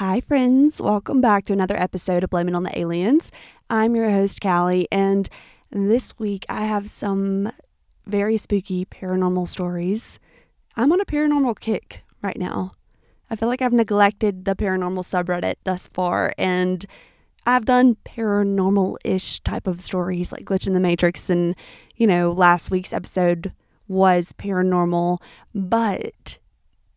Hi, friends. Welcome back to another episode of Blame It on the Aliens. I'm your host, Callie, and this week I have some very spooky paranormal stories. I'm on a paranormal kick right now. I feel like I've neglected the paranormal subreddit thus far, and I've done paranormal ish type of stories like Glitch in the Matrix, and you know, last week's episode was paranormal, but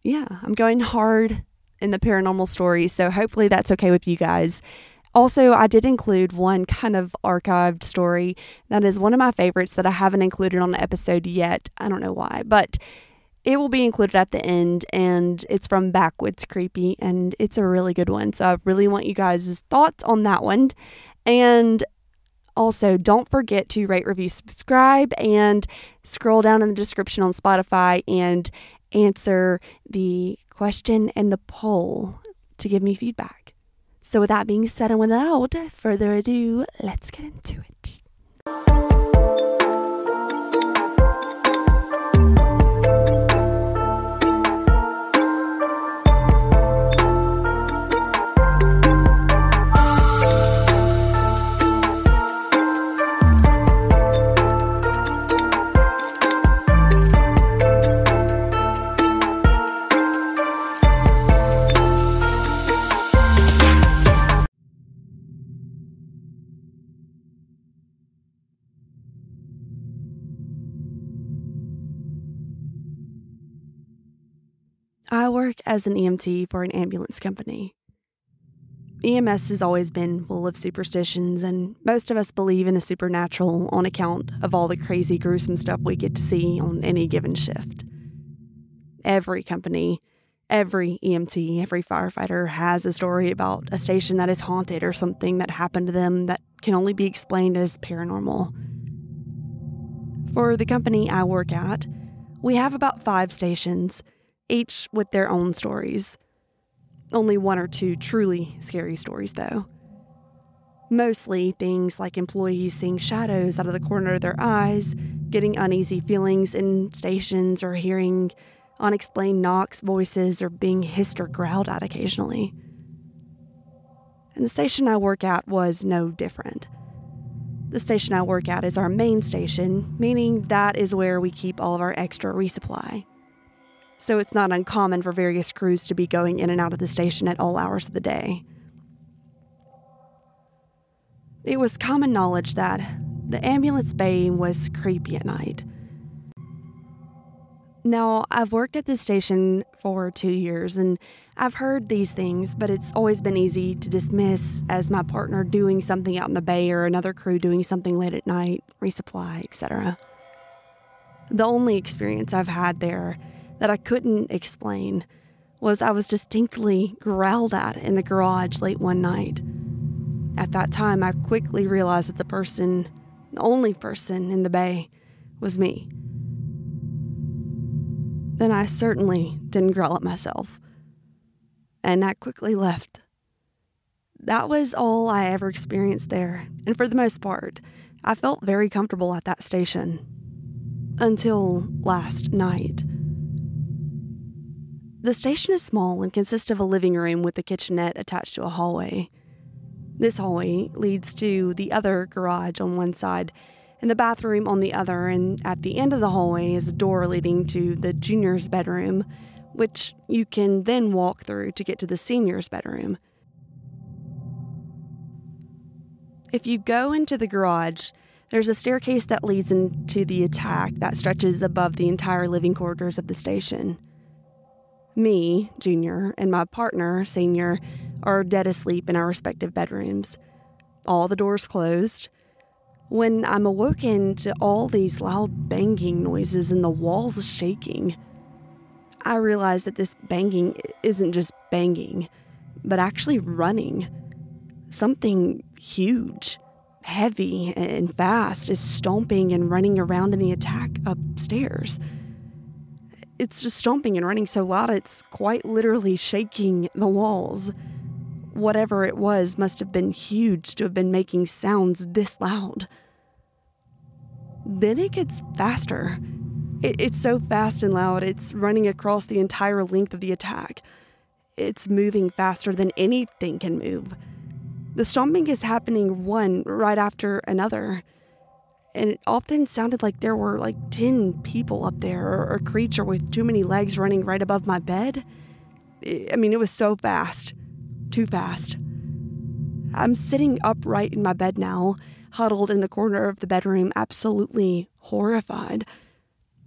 yeah, I'm going hard in the paranormal stories. So hopefully that's okay with you guys. Also, I did include one kind of archived story that is one of my favorites that I haven't included on the episode yet. I don't know why, but it will be included at the end and it's from Backwoods Creepy and it's a really good one. So I really want you guys' thoughts on that one. And also, don't forget to rate, review, subscribe, and scroll down in the description on Spotify and answer the question and the poll to give me feedback. So, with that being said, and without further ado, let's get into it. I work as an EMT for an ambulance company. EMS has always been full of superstitions, and most of us believe in the supernatural on account of all the crazy, gruesome stuff we get to see on any given shift. Every company, every EMT, every firefighter has a story about a station that is haunted or something that happened to them that can only be explained as paranormal. For the company I work at, we have about five stations each with their own stories. Only one or two truly scary stories, though. Mostly things like employees seeing shadows out of the corner of their eyes, getting uneasy feelings in stations, or hearing unexplained knocks, voices, or being hissed or growled at occasionally. And the station I work at was no different. The station I work at is our main station, meaning that is where we keep all of our extra resupply so it's not uncommon for various crews to be going in and out of the station at all hours of the day. It was common knowledge that the ambulance bay was creepy at night. Now, I've worked at this station for two years and I've heard these things, but it's always been easy to dismiss as my partner doing something out in the bay or another crew doing something late at night, resupply, etc. The only experience I've had there that I couldn't explain was I was distinctly growled at in the garage late one night. At that time, I quickly realized that the person, the only person in the bay, was me. Then I certainly didn't growl at myself. And I quickly left. That was all I ever experienced there, and for the most part, I felt very comfortable at that station. Until last night. The station is small and consists of a living room with a kitchenette attached to a hallway. This hallway leads to the other garage on one side and the bathroom on the other, and at the end of the hallway is a door leading to the junior's bedroom, which you can then walk through to get to the senior's bedroom. If you go into the garage, there's a staircase that leads into the attack that stretches above the entire living quarters of the station. Me, Junior, and my partner, Senior, are dead asleep in our respective bedrooms. All the doors closed. When I'm awoken to all these loud banging noises and the walls shaking, I realize that this banging isn't just banging, but actually running. Something huge, heavy, and fast is stomping and running around in the attack upstairs it's just stomping and running so loud it's quite literally shaking the walls. Whatever it was must have been huge to have been making sounds this loud. Then it gets faster. It, it's so fast and loud, it's running across the entire length of the attack. it's moving faster than anything can move. The stomping is happening one right after another. And it often sounded like there were like 10 people up there or a creature with too many legs running right above my bed. I mean, it was so fast. Too fast. I'm sitting upright in my bed now, huddled in the corner of the bedroom, absolutely horrified.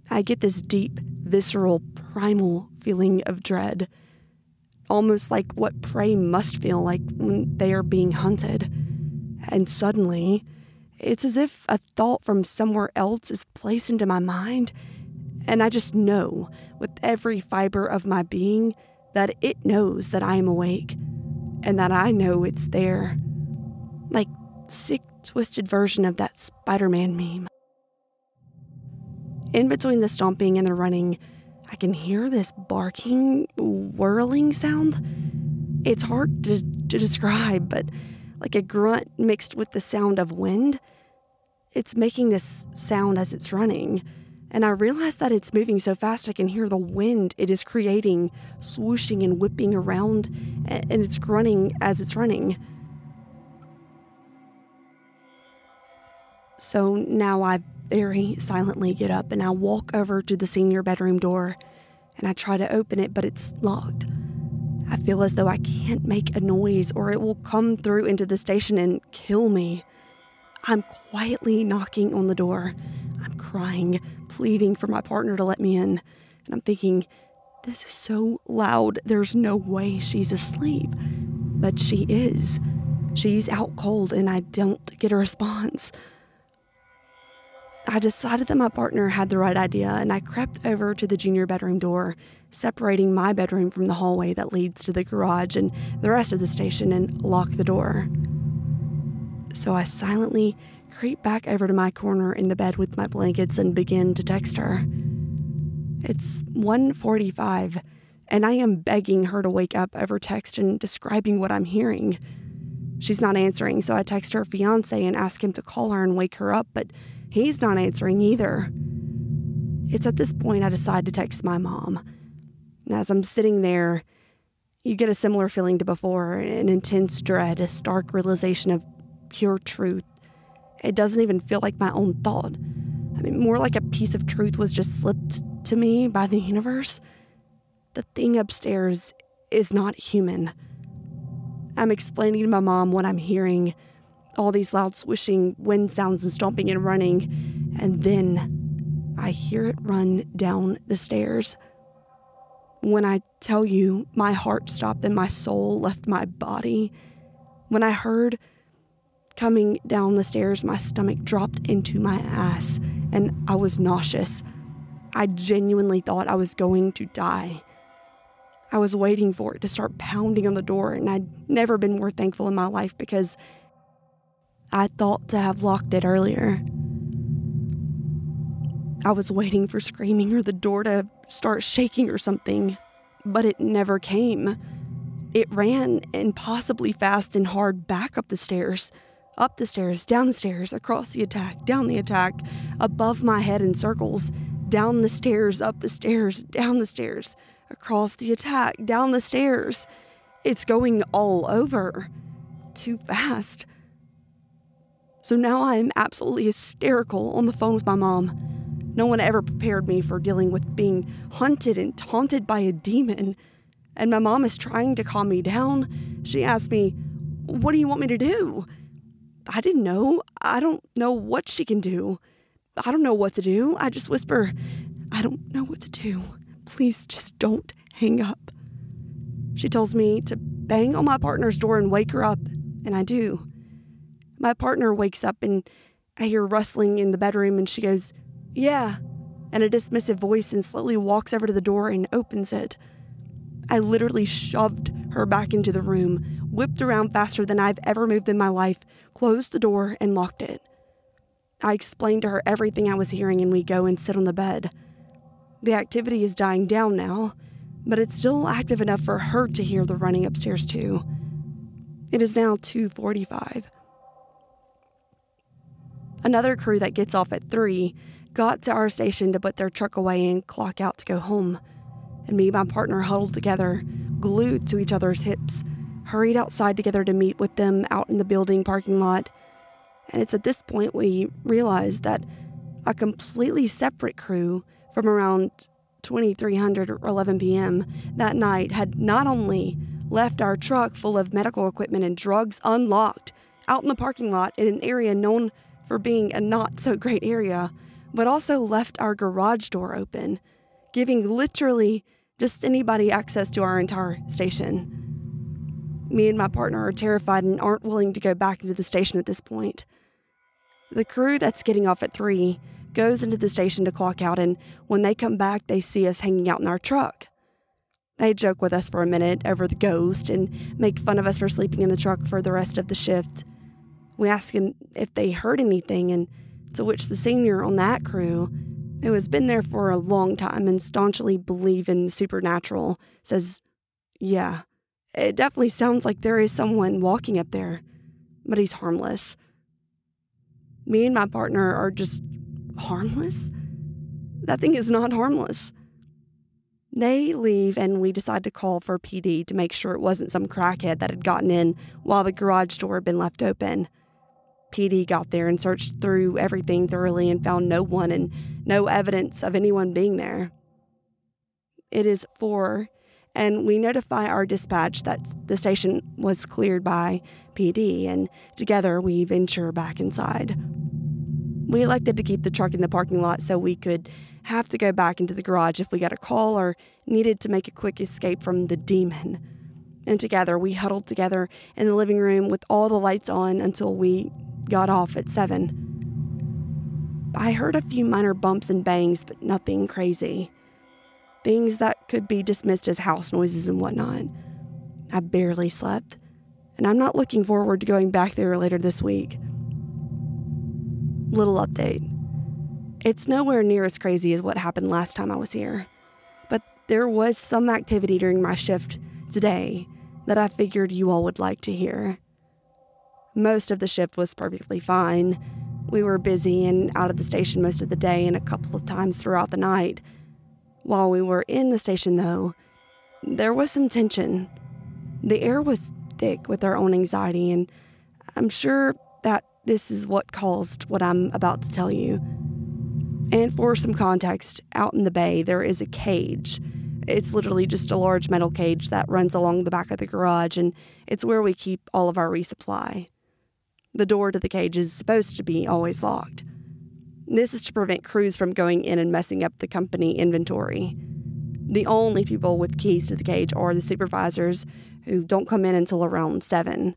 I get this deep, visceral, primal feeling of dread, almost like what prey must feel like when they are being hunted. And suddenly, it's as if a thought from somewhere else is placed into my mind, and I just know with every fiber of my being that it knows that I am awake and that I know it's there. Like sick, twisted version of that Spider Man meme. In between the stomping and the running, I can hear this barking, whirling sound. It's hard to, to describe, but like a grunt mixed with the sound of wind. It's making this sound as it's running, and I realize that it's moving so fast I can hear the wind it is creating swooshing and whipping around, and it's grunting as it's running. So now I very silently get up and I walk over to the senior bedroom door and I try to open it, but it's locked. I feel as though I can't make a noise or it will come through into the station and kill me. I'm quietly knocking on the door. I'm crying, pleading for my partner to let me in. And I'm thinking, this is so loud, there's no way she's asleep. But she is. She's out cold and I don't get a response. I decided that my partner had the right idea and I crept over to the junior bedroom door, separating my bedroom from the hallway that leads to the garage and the rest of the station, and locked the door. So I silently creep back over to my corner in the bed with my blankets and begin to text her. It's 1:45 and I am begging her to wake up over text and describing what I'm hearing. She's not answering, so I text her fiance and ask him to call her and wake her up, but He's not answering either. It's at this point I decide to text my mom. As I'm sitting there, you get a similar feeling to before an intense dread, a stark realization of pure truth. It doesn't even feel like my own thought. I mean, more like a piece of truth was just slipped to me by the universe. The thing upstairs is not human. I'm explaining to my mom what I'm hearing all these loud swishing wind sounds and stomping and running, and then I hear it run down the stairs. When I tell you, my heart stopped and my soul left my body. When I heard coming down the stairs, my stomach dropped into my ass and I was nauseous. I genuinely thought I was going to die. I was waiting for it to start pounding on the door, and I'd never been more thankful in my life because I thought to have locked it earlier. I was waiting for screaming or the door to start shaking or something, but it never came. It ran impossibly fast and hard back up the stairs, up the stairs, down the stairs, across the attack, down the attack, above my head in circles, down the stairs, up the stairs, down the stairs, across the attack, down the stairs. It's going all over. Too fast. So now I am absolutely hysterical on the phone with my mom. No one ever prepared me for dealing with being hunted and taunted by a demon. And my mom is trying to calm me down. She asked me, What do you want me to do? I didn't know. I don't know what she can do. I don't know what to do. I just whisper, I don't know what to do. Please just don't hang up. She tells me to bang on my partner's door and wake her up, and I do. My partner wakes up and I hear rustling in the bedroom and she goes, Yeah, and a dismissive voice and slowly walks over to the door and opens it. I literally shoved her back into the room, whipped around faster than I've ever moved in my life, closed the door, and locked it. I explained to her everything I was hearing, and we go and sit on the bed. The activity is dying down now, but it's still active enough for her to hear the running upstairs too. It is now 2:45. Another crew that gets off at 3 got to our station to put their truck away and clock out to go home. And me and my partner huddled together, glued to each other's hips, hurried outside together to meet with them out in the building parking lot. And it's at this point we realized that a completely separate crew from around 2300 or 11 p.m. that night had not only left our truck full of medical equipment and drugs unlocked out in the parking lot in an area known for being a not so great area, but also left our garage door open, giving literally just anybody access to our entire station. Me and my partner are terrified and aren't willing to go back into the station at this point. The crew that's getting off at 3 goes into the station to clock out, and when they come back, they see us hanging out in our truck. They joke with us for a minute over the ghost and make fun of us for sleeping in the truck for the rest of the shift. We ask them if they heard anything, and to which the senior on that crew, who has been there for a long time and staunchly believe in the supernatural, says, Yeah, it definitely sounds like there is someone walking up there, but he's harmless. Me and my partner are just harmless? That thing is not harmless. They leave, and we decide to call for PD to make sure it wasn't some crackhead that had gotten in while the garage door had been left open. PD got there and searched through everything thoroughly and found no one and no evidence of anyone being there. It is 4, and we notify our dispatch that the station was cleared by PD, and together we venture back inside. We elected to keep the truck in the parking lot so we could have to go back into the garage if we got a call or needed to make a quick escape from the demon. And together we huddled together in the living room with all the lights on until we got off at 7. I heard a few minor bumps and bangs, but nothing crazy. Things that could be dismissed as house noises and whatnot. I barely slept, and I'm not looking forward to going back there later this week. Little update. It's nowhere near as crazy as what happened last time I was here, but there was some activity during my shift today that I figured you all would like to hear. Most of the shift was perfectly fine. We were busy and out of the station most of the day and a couple of times throughout the night. While we were in the station, though, there was some tension. The air was thick with our own anxiety, and I'm sure that this is what caused what I'm about to tell you. And for some context, out in the bay, there is a cage. It's literally just a large metal cage that runs along the back of the garage, and it's where we keep all of our resupply. The door to the cage is supposed to be always locked. This is to prevent crews from going in and messing up the company inventory. The only people with keys to the cage are the supervisors, who don't come in until around 7.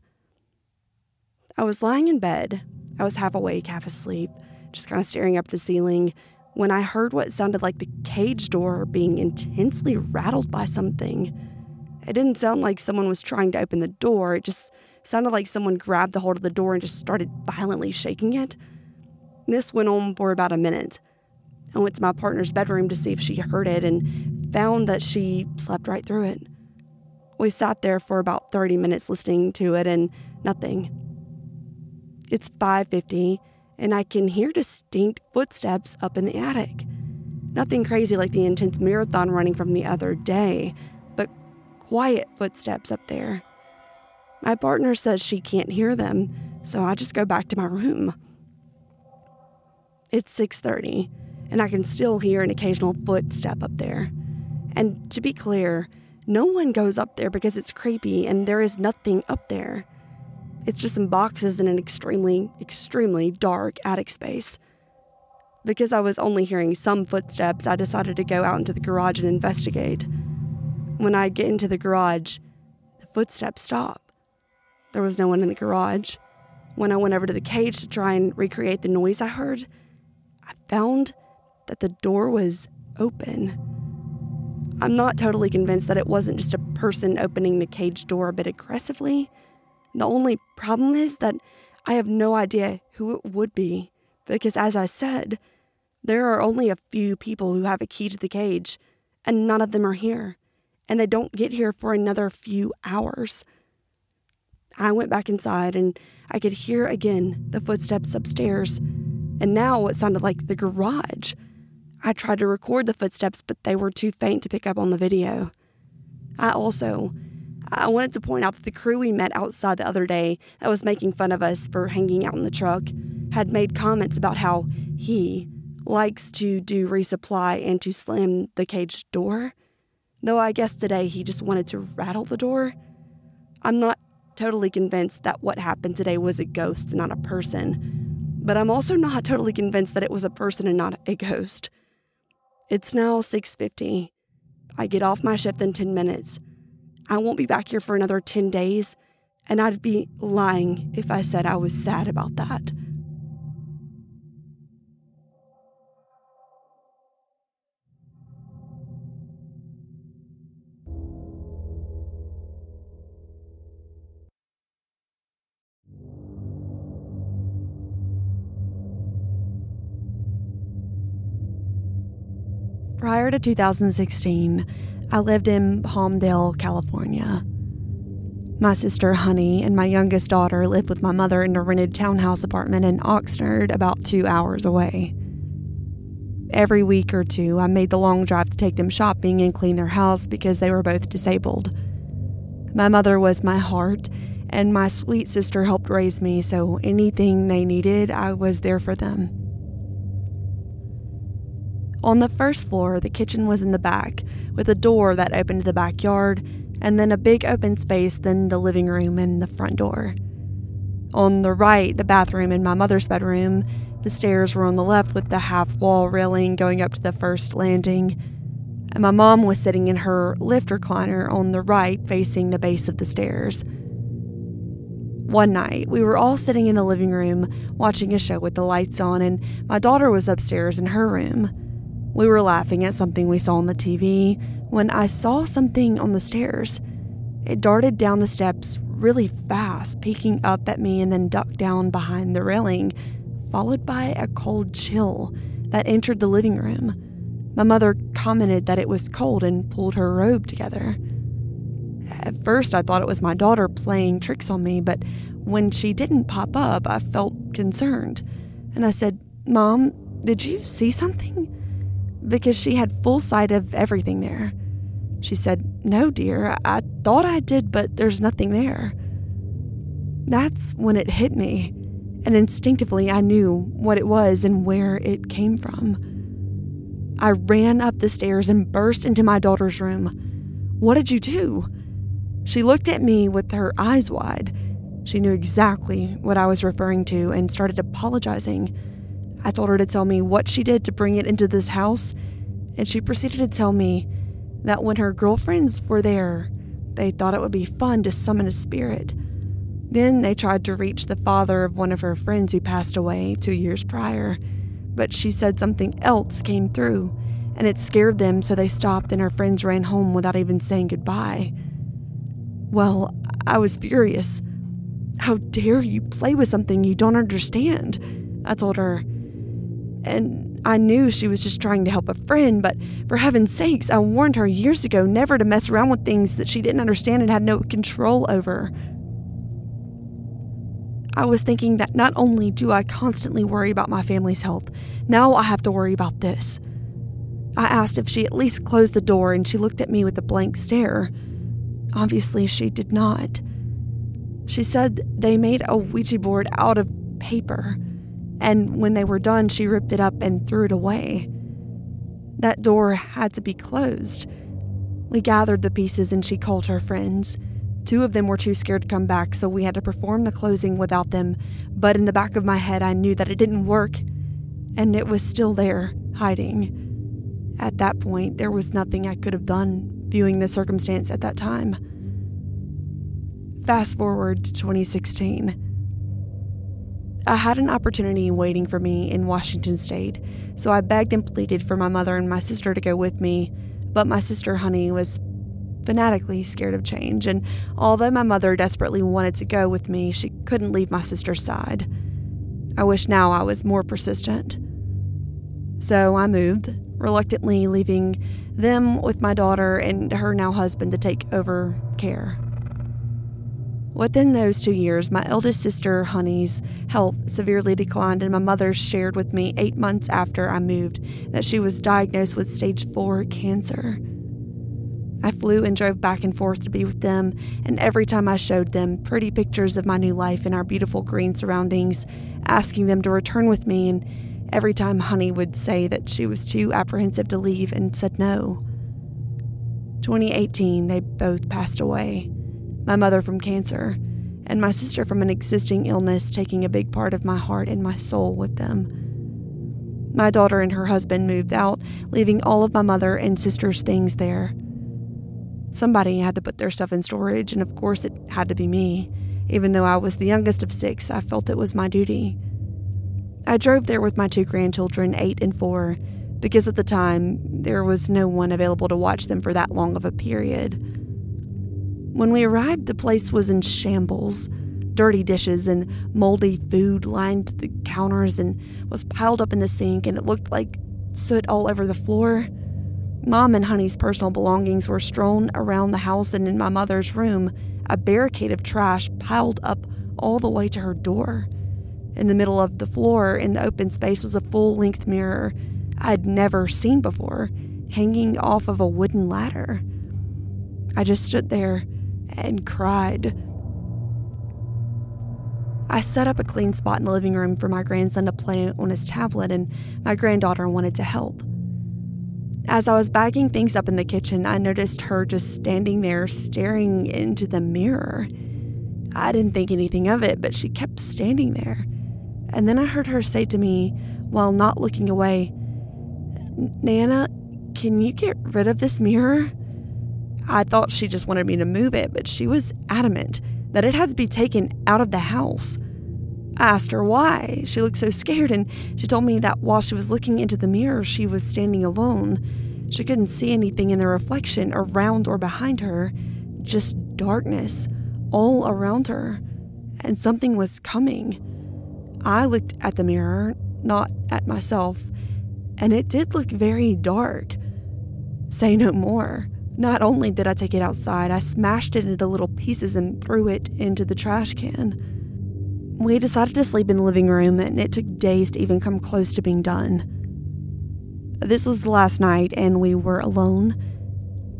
I was lying in bed. I was half awake, half asleep, just kind of staring up the ceiling when I heard what sounded like the cage door being intensely rattled by something. It didn't sound like someone was trying to open the door, it just sounded like someone grabbed a hold of the door and just started violently shaking it. This went on for about a minute. I went to my partner's bedroom to see if she heard it and found that she slept right through it. We sat there for about 30 minutes listening to it and nothing. It's 5:50 and I can hear distinct footsteps up in the attic. Nothing crazy like the intense marathon running from the other day, but quiet footsteps up there. My partner says she can't hear them, so I just go back to my room. It's 6:30, and I can still hear an occasional footstep up there. And to be clear, no one goes up there because it's creepy and there is nothing up there. It's just some boxes in an extremely, extremely dark attic space. Because I was only hearing some footsteps, I decided to go out into the garage and investigate. When I get into the garage, the footsteps stop. There was no one in the garage. When I went over to the cage to try and recreate the noise I heard, I found that the door was open. I'm not totally convinced that it wasn't just a person opening the cage door a bit aggressively. The only problem is that I have no idea who it would be, because as I said, there are only a few people who have a key to the cage, and none of them are here, and they don't get here for another few hours. I went back inside and I could hear again the footsteps upstairs, and now it sounded like the garage. I tried to record the footsteps, but they were too faint to pick up on the video. I also I wanted to point out that the crew we met outside the other day that was making fun of us for hanging out in the truck had made comments about how he likes to do resupply and to slam the cage door. Though I guess today he just wanted to rattle the door. I'm not totally convinced that what happened today was a ghost and not a person, but I'm also not totally convinced that it was a person and not a ghost. It's now 6:50. I get off my shift in 10 minutes. I won't be back here for another 10 days, and I'd be lying if I said I was sad about that. Prior to 2016, I lived in Palmdale, California. My sister Honey and my youngest daughter lived with my mother in a rented townhouse apartment in Oxnard, about two hours away. Every week or two, I made the long drive to take them shopping and clean their house because they were both disabled. My mother was my heart, and my sweet sister helped raise me, so anything they needed, I was there for them. On the first floor, the kitchen was in the back, with a door that opened to the backyard, and then a big open space, then the living room and the front door. On the right, the bathroom and my mother's bedroom. The stairs were on the left with the half wall railing going up to the first landing. And my mom was sitting in her lift recliner on the right, facing the base of the stairs. One night, we were all sitting in the living room watching a show with the lights on, and my daughter was upstairs in her room. We were laughing at something we saw on the TV when I saw something on the stairs. It darted down the steps really fast, peeking up at me and then ducked down behind the railing, followed by a cold chill that entered the living room. My mother commented that it was cold and pulled her robe together. At first, I thought it was my daughter playing tricks on me, but when she didn't pop up, I felt concerned. And I said, Mom, did you see something? Because she had full sight of everything there. She said, No, dear, I thought I did, but there's nothing there. That's when it hit me, and instinctively I knew what it was and where it came from. I ran up the stairs and burst into my daughter's room. What did you do? She looked at me with her eyes wide. She knew exactly what I was referring to and started apologizing. I told her to tell me what she did to bring it into this house, and she proceeded to tell me that when her girlfriends were there, they thought it would be fun to summon a spirit. Then they tried to reach the father of one of her friends who passed away two years prior, but she said something else came through, and it scared them, so they stopped and her friends ran home without even saying goodbye. Well, I was furious. How dare you play with something you don't understand? I told her. And I knew she was just trying to help a friend, but for heaven's sakes, I warned her years ago never to mess around with things that she didn't understand and had no control over. I was thinking that not only do I constantly worry about my family's health, now I have to worry about this. I asked if she at least closed the door, and she looked at me with a blank stare. Obviously, she did not. She said they made a Ouija board out of paper and when they were done, she ripped it up and threw it away. That door had to be closed. We gathered the pieces and she called her friends. Two of them were too scared to come back, so we had to perform the closing without them. But in the back of my head, I knew that it didn't work, and it was still there, hiding. At that point, there was nothing I could have done, viewing the circumstance at that time. Fast forward to 2016. I had an opportunity waiting for me in Washington state, so I begged and pleaded for my mother and my sister to go with me, but my sister, Honey, was fanatically scared of change, and although my mother desperately wanted to go with me, she couldn't leave my sister's side. I wish now I was more persistent. So I moved, reluctantly leaving them with my daughter and her now husband to take over care. Within those two years, my eldest sister, Honey's, health severely declined, and my mother shared with me eight months after I moved that she was diagnosed with stage four cancer. I flew and drove back and forth to be with them, and every time I showed them pretty pictures of my new life and our beautiful green surroundings, asking them to return with me, and every time Honey would say that she was too apprehensive to leave and said no. 2018, they both passed away my mother from cancer, and my sister from an existing illness, taking a big part of my heart and my soul with them. My daughter and her husband moved out, leaving all of my mother and sister's things there. Somebody had to put their stuff in storage, and of course, it had to be me. Even though I was the youngest of six, I felt it was my duty. I drove there with my two grandchildren, eight and four, because at the time there was no one available to watch them for that long of a period. When we arrived, the place was in shambles. Dirty dishes and moldy food lined the counters and was piled up in the sink, and it looked like soot all over the floor. Mom and Honey's personal belongings were strewn around the house, and in my mother's room, a barricade of trash piled up all the way to her door. In the middle of the floor, in the open space, was a full length mirror I'd never seen before, hanging off of a wooden ladder. I just stood there and cried. I set up a clean spot in the living room for my grandson to play on his tablet, and my granddaughter wanted to help. As I was bagging things up in the kitchen, I noticed her just standing there staring into the mirror. I didn't think anything of it, but she kept standing there. And then I heard her say to me, while not looking away, Nana, can you get rid of this mirror? I thought she just wanted me to move it, but she was adamant that it had to be taken out of the house. I asked her why. She looked so scared, and she told me that while she was looking into the mirror, she was standing alone. She couldn't see anything in the reflection around or behind her, just darkness all around her, and something was coming. I looked at the mirror, not at myself, and it did look very dark. Say no more. Not only did I take it outside, I smashed it into little pieces and threw it into the trash can. We decided to sleep in the living room, and it took days to even come close to being done. This was the last night, and we were alone.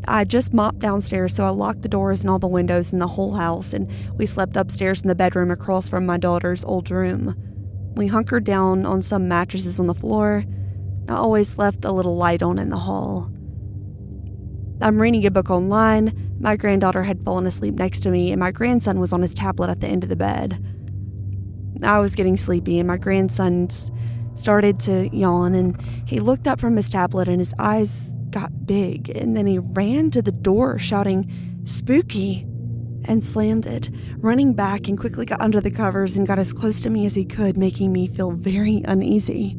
I just mopped downstairs, so I locked the doors and all the windows in the whole house, and we slept upstairs in the bedroom across from my daughter's old room. We hunkered down on some mattresses on the floor. I always left a little light on in the hall. I'm reading a book online. My granddaughter had fallen asleep next to me, and my grandson was on his tablet at the end of the bed. I was getting sleepy, and my grandson started to yawn, and he looked up from his tablet, and his eyes got big, and then he ran to the door, shouting, Spooky! and slammed it, running back and quickly got under the covers and got as close to me as he could, making me feel very uneasy.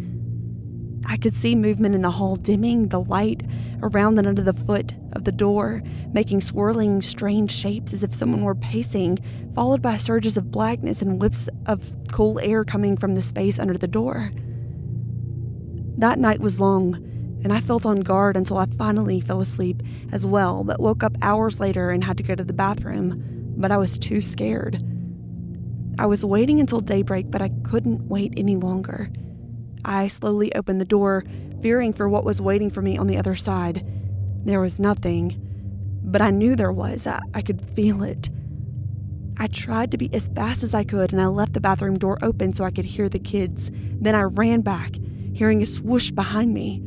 I could see movement in the hall, dimming the light around and under the foot of the door, making swirling, strange shapes as if someone were pacing, followed by surges of blackness and whiffs of cool air coming from the space under the door. That night was long, and I felt on guard until I finally fell asleep as well, but woke up hours later and had to go to the bathroom, but I was too scared. I was waiting until daybreak, but I couldn't wait any longer. I slowly opened the door, fearing for what was waiting for me on the other side. There was nothing, but I knew there was. I, I could feel it. I tried to be as fast as I could and I left the bathroom door open so I could hear the kids. Then I ran back, hearing a swoosh behind me.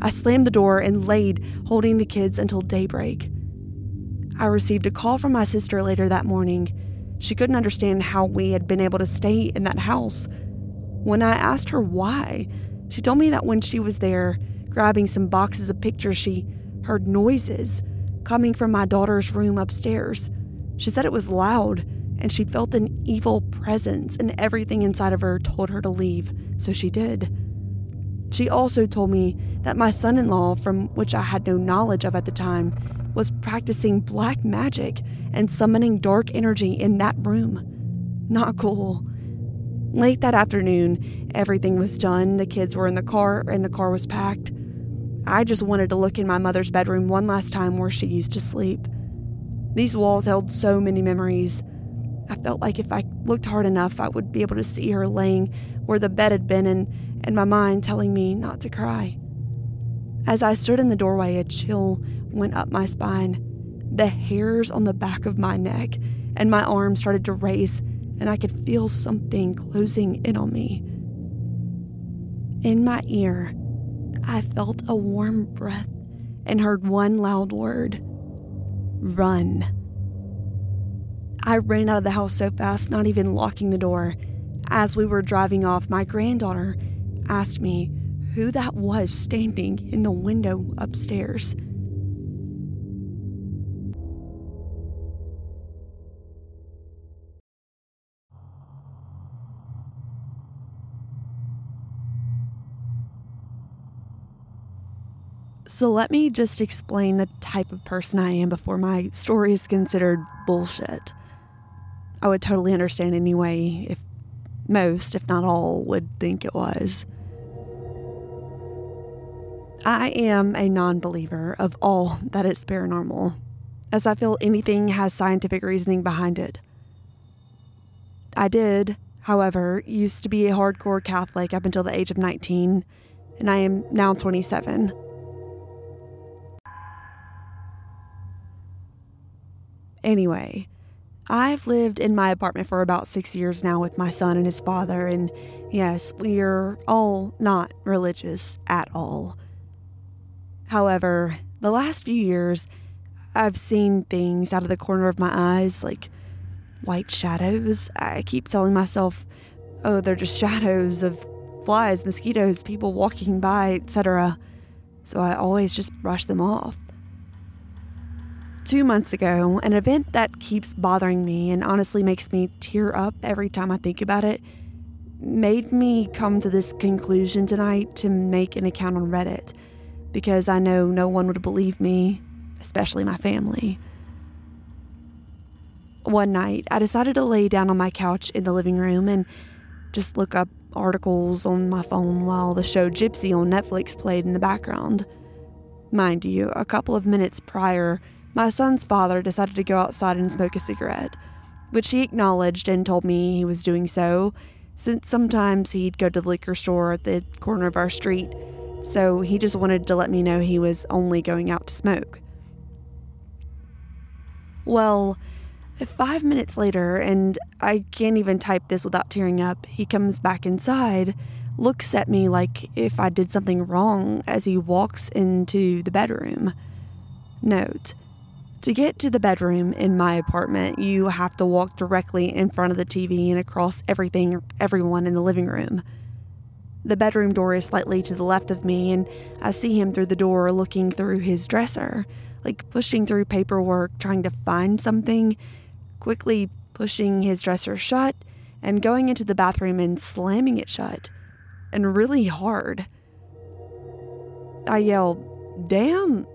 I slammed the door and laid, holding the kids until daybreak. I received a call from my sister later that morning. She couldn't understand how we had been able to stay in that house. When I asked her why, she told me that when she was there grabbing some boxes of pictures, she heard noises coming from my daughter's room upstairs. She said it was loud and she felt an evil presence, and everything inside of her told her to leave, so she did. She also told me that my son in law, from which I had no knowledge of at the time, was practicing black magic and summoning dark energy in that room. Not cool. Late that afternoon, everything was done. The kids were in the car, and the car was packed. I just wanted to look in my mother's bedroom one last time where she used to sleep. These walls held so many memories. I felt like if I looked hard enough, I would be able to see her laying where the bed had been and, and my mind telling me not to cry. As I stood in the doorway, a chill went up my spine. The hairs on the back of my neck and my arms started to raise, and I could feel something closing in on me. In my ear, I felt a warm breath and heard one loud word run. I ran out of the house so fast, not even locking the door. As we were driving off, my granddaughter asked me who that was standing in the window upstairs. So, let me just explain the type of person I am before my story is considered bullshit. I would totally understand anyway if most, if not all, would think it was. I am a non believer of all that is paranormal, as I feel anything has scientific reasoning behind it. I did, however, used to be a hardcore Catholic up until the age of 19, and I am now 27. Anyway, I've lived in my apartment for about six years now with my son and his father, and yes, we're all not religious at all. However, the last few years, I've seen things out of the corner of my eyes, like white shadows. I keep telling myself, oh, they're just shadows of flies, mosquitoes, people walking by, etc. So I always just brush them off two months ago, an event that keeps bothering me and honestly makes me tear up every time I think about it made me come to this conclusion tonight to make an account on Reddit because I know no one would believe me, especially my family. One night, I decided to lay down on my couch in the living room and just look up articles on my phone while the show Gypsy on Netflix played in the background. Mind you, a couple of minutes prior, my son's father decided to go outside and smoke a cigarette, which he acknowledged and told me he was doing so, since sometimes he'd go to the liquor store at the corner of our street, so he just wanted to let me know he was only going out to smoke. Well, five minutes later, and I can't even type this without tearing up, he comes back inside, looks at me like if I did something wrong as he walks into the bedroom. Note, to get to the bedroom in my apartment, you have to walk directly in front of the TV and across everything, everyone in the living room. The bedroom door is slightly to the left of me, and I see him through the door looking through his dresser, like pushing through paperwork, trying to find something, quickly pushing his dresser shut and going into the bathroom and slamming it shut, and really hard. I yell, Damn,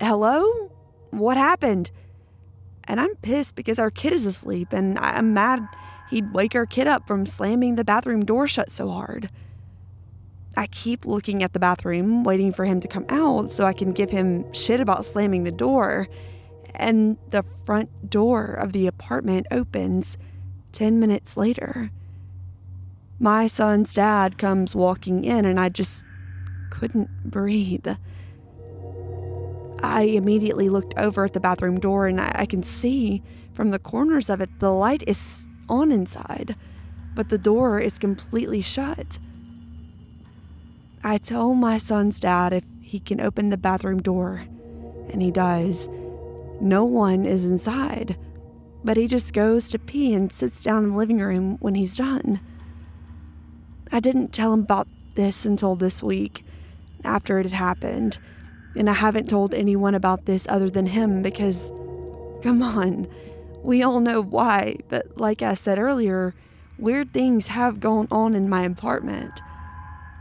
hello? What happened? And I'm pissed because our kid is asleep, and I'm mad he'd wake our kid up from slamming the bathroom door shut so hard. I keep looking at the bathroom, waiting for him to come out so I can give him shit about slamming the door. And the front door of the apartment opens 10 minutes later. My son's dad comes walking in, and I just couldn't breathe. I immediately looked over at the bathroom door and I, I can see from the corners of it the light is on inside, but the door is completely shut. I tell my son's dad if he can open the bathroom door, and he does. No one is inside, but he just goes to pee and sits down in the living room when he's done. I didn't tell him about this until this week, after it had happened and I haven't told anyone about this other than him because, come on, we all know why. But like I said earlier, weird things have gone on in my apartment.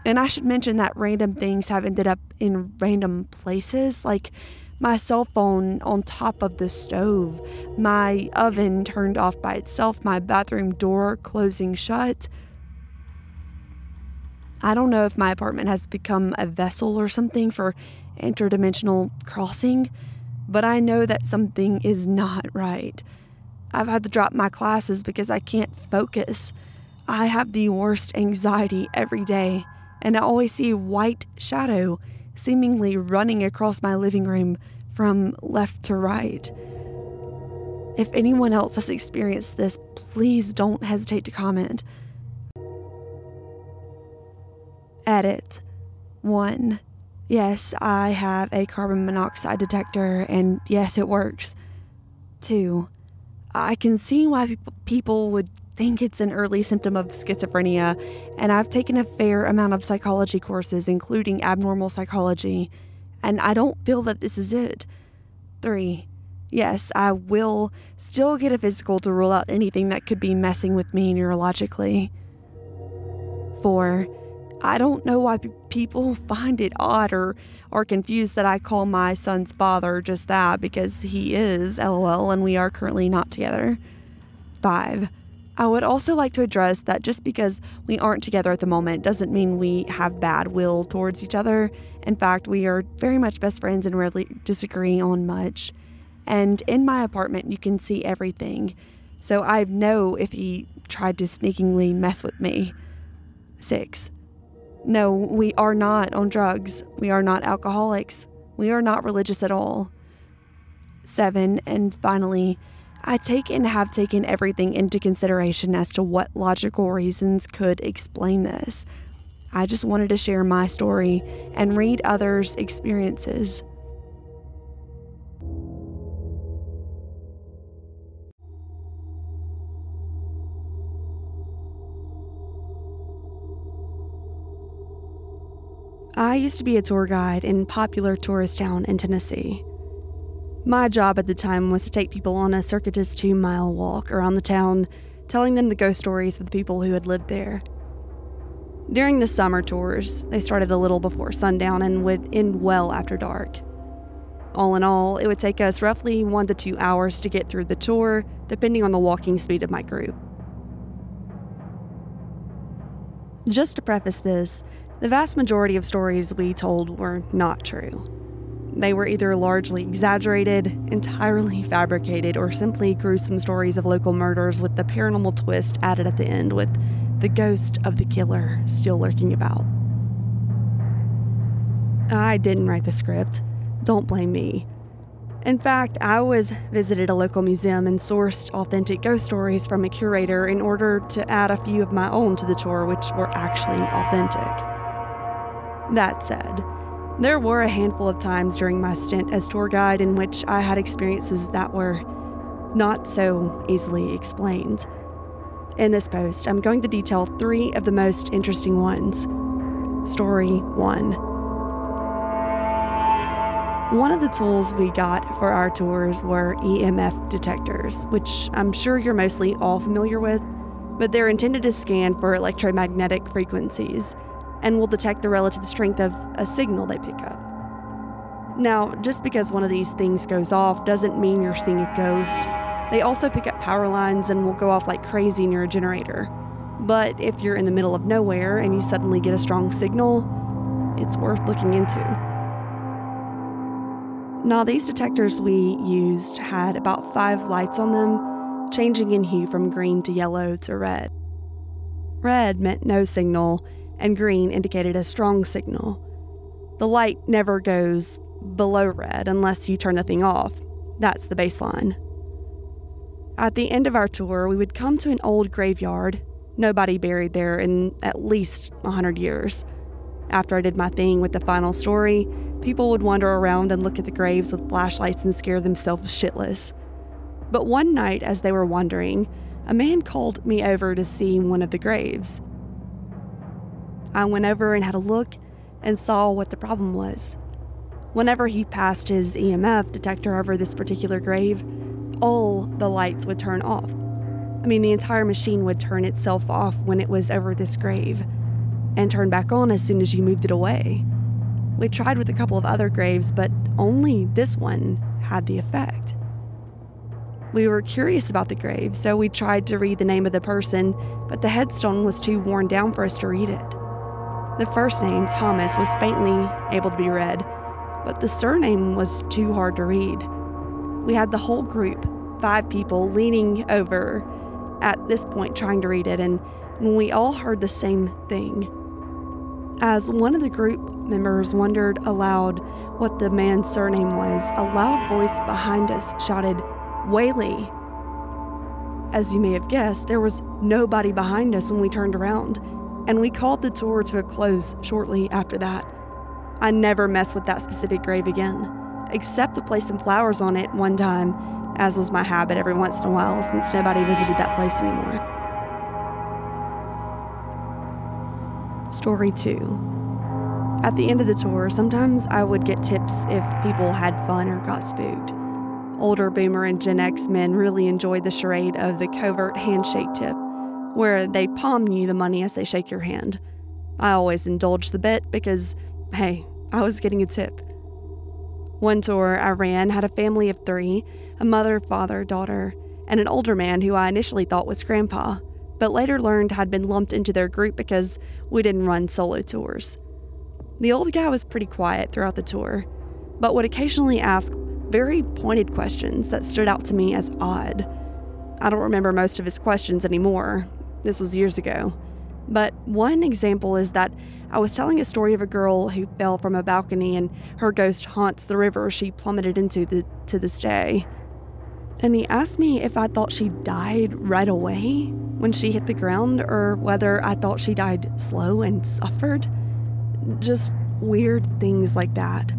And I should mention that random things have ended up in random places, like my cell phone on top of the stove, my oven turned off by itself, my bathroom door closing shut. I don't know if my apartment has become a vessel or something for interdimensional crossing, but I know that something is not right. I've had to drop my classes because I can't focus. I have the worst anxiety every day, and I always see white shadow seemingly running across my living room from left to right. If anyone else has experienced this, please don't hesitate to comment. Edit 1. Yes, I have a carbon monoxide detector, and yes, it works. 2. I can see why people would think it's an early symptom of schizophrenia, and I've taken a fair amount of psychology courses, including abnormal psychology, and I don't feel that this is it. 3. Yes, I will still get a physical to rule out anything that could be messing with me neurologically. 4. I don't know why people find it odd or are confused that I call my son's father just that because he is, lol, and we are currently not together. 5. I would also like to address that just because we aren't together at the moment doesn't mean we have bad will towards each other. In fact, we are very much best friends and rarely disagree on much. And in my apartment, you can see everything. So I know if he tried to sneakingly mess with me. 6. No, we are not on drugs. We are not alcoholics. We are not religious at all. Seven, and finally, I take and have taken everything into consideration as to what logical reasons could explain this. I just wanted to share my story and read others' experiences. I used to be a tour guide in popular tourist town in Tennessee. My job at the time was to take people on a circuitous two mile walk around the town, telling them the ghost stories of the people who had lived there. During the summer tours, they started a little before sundown and would end well after dark. All in all, it would take us roughly one to two hours to get through the tour, depending on the walking speed of my group. Just to preface this, the vast majority of stories we told were not true. They were either largely exaggerated, entirely fabricated, or simply gruesome stories of local murders with the paranormal twist added at the end with the ghost of the killer still lurking about. I didn't write the script. Don't blame me. In fact, I was visited a local museum and sourced authentic ghost stories from a curator in order to add a few of my own to the tour, which were actually authentic. That said, there were a handful of times during my stint as tour guide in which I had experiences that were not so easily explained. In this post, I'm going to detail three of the most interesting ones. Story 1 One of the tools we got for our tours were EMF detectors, which I'm sure you're mostly all familiar with, but they're intended to scan for electromagnetic frequencies and will detect the relative strength of a signal they pick up. Now, just because one of these things goes off doesn't mean you're seeing a ghost. They also pick up power lines and will go off like crazy near a generator. But if you're in the middle of nowhere and you suddenly get a strong signal, it's worth looking into. Now, these detectors we used had about five lights on them, changing in hue from green to yellow to red. Red meant no signal, and green indicated a strong signal. The light never goes below red unless you turn the thing off. That's the baseline. At the end of our tour, we would come to an old graveyard, nobody buried there in at least a 100 years. After I did my thing with the final story, people would wander around and look at the graves with flashlights and scare themselves shitless. But one night, as they were wandering, a man called me over to see one of the graves. I went over and had a look and saw what the problem was. Whenever he passed his EMF detector over this particular grave, all the lights would turn off. I mean, the entire machine would turn itself off when it was over this grave and turn back on as soon as you moved it away. We tried with a couple of other graves, but only this one had the effect. We were curious about the grave, so we tried to read the name of the person, but the headstone was too worn down for us to read it. The first name, Thomas, was faintly able to be read, but the surname was too hard to read. We had the whole group, five people, leaning over at this point trying to read it, and we all heard the same thing. As one of the group members wondered aloud what the man's surname was, a loud voice behind us shouted, Whaley. As you may have guessed, there was nobody behind us when we turned around, and we called the tour to a close shortly after that. I never messed with that specific grave again, except to place some flowers on it one time, as was my habit every once in a while since nobody visited that place anymore. Story 2 at the end of the tour, sometimes I would get tips if people had fun or got spooked. Older boomer and Gen X men really enjoyed the charade of the covert handshake tip, where they palm you the money as they shake your hand. I always indulged the bit because, hey, I was getting a tip. One tour I ran had a family of three a mother, father, daughter, and an older man who I initially thought was grandpa, but later learned had been lumped into their group because we didn't run solo tours. The old guy was pretty quiet throughout the tour, but would occasionally ask very pointed questions that stood out to me as odd. I don't remember most of his questions anymore. This was years ago. But one example is that I was telling a story of a girl who fell from a balcony and her ghost haunts the river she plummeted into the, to this day. And he asked me if I thought she died right away when she hit the ground or whether I thought she died slow and suffered. Just weird things like that.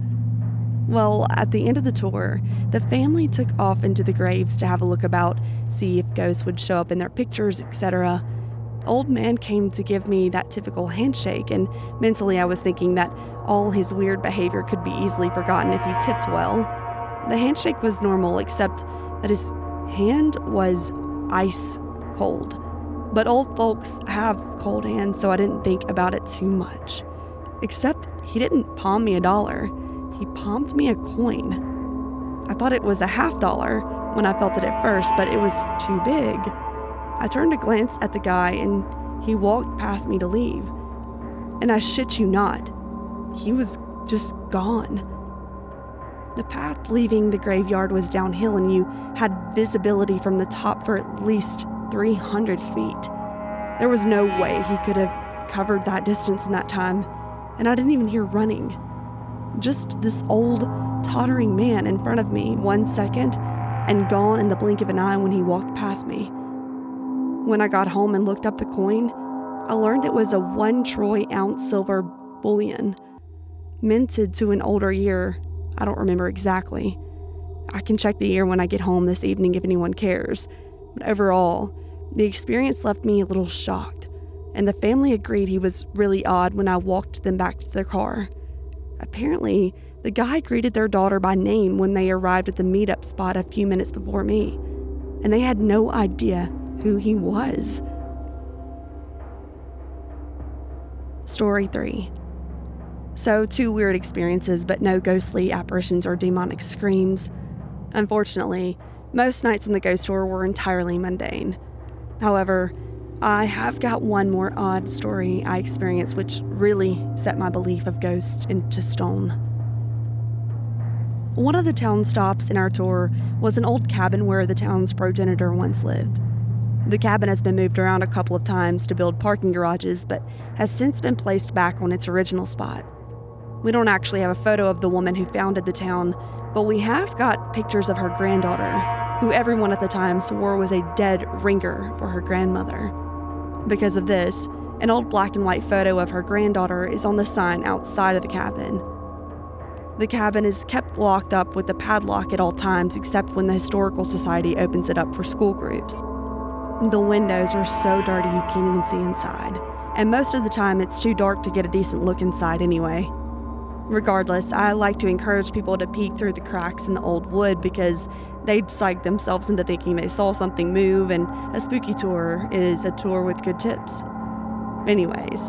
Well, at the end of the tour, the family took off into the graves to have a look about, see if ghosts would show up in their pictures, etc. Old man came to give me that typical handshake, and mentally I was thinking that all his weird behavior could be easily forgotten if he tipped well. The handshake was normal, except that his hand was ice cold. But old folks have cold hands, so I didn't think about it too much. Except he didn't palm me a dollar, he palmed me a coin. I thought it was a half dollar when I felt it at first, but it was too big. I turned to glance at the guy and he walked past me to leave. And I shit you not, he was just gone. The path leaving the graveyard was downhill, and you had visibility from the top for at least 300 feet. There was no way he could have covered that distance in that time and I didn't even hear running. Just this old, tottering man in front of me one second and gone in the blink of an eye when he walked past me. When I got home and looked up the coin, I learned it was a one troy ounce silver bullion, minted to an older year. I don't remember exactly. I can check the year when I get home this evening if anyone cares. But overall, the experience left me a little shocked and the family agreed he was really odd when I walked them back to their car. Apparently, the guy greeted their daughter by name when they arrived at the meetup spot a few minutes before me, and they had no idea who he was. Story 3 So, two weird experiences, but no ghostly apparitions or demonic screams. Unfortunately, most nights in the ghost tour were entirely mundane. However, I have got one more odd story I experienced which really set my belief of ghosts into stone. One of the town stops in our tour was an old cabin where the town's progenitor once lived. The cabin has been moved around a couple of times to build parking garages, but has since been placed back on its original spot. We don't actually have a photo of the woman who founded the town, but we have got pictures of her granddaughter, who everyone at the time swore was a dead ringer for her grandmother. Because of this, an old black and white photo of her granddaughter is on the sign outside of the cabin. The cabin is kept locked up with a padlock at all times except when the Historical Society opens it up for school groups. The windows are so dirty you can't even see inside, and most of the time it's too dark to get a decent look inside anyway. Regardless, I like to encourage people to peek through the cracks in the old wood because they'd psych themselves into thinking they saw something move, and a spooky tour is a tour with good tips. Anyways,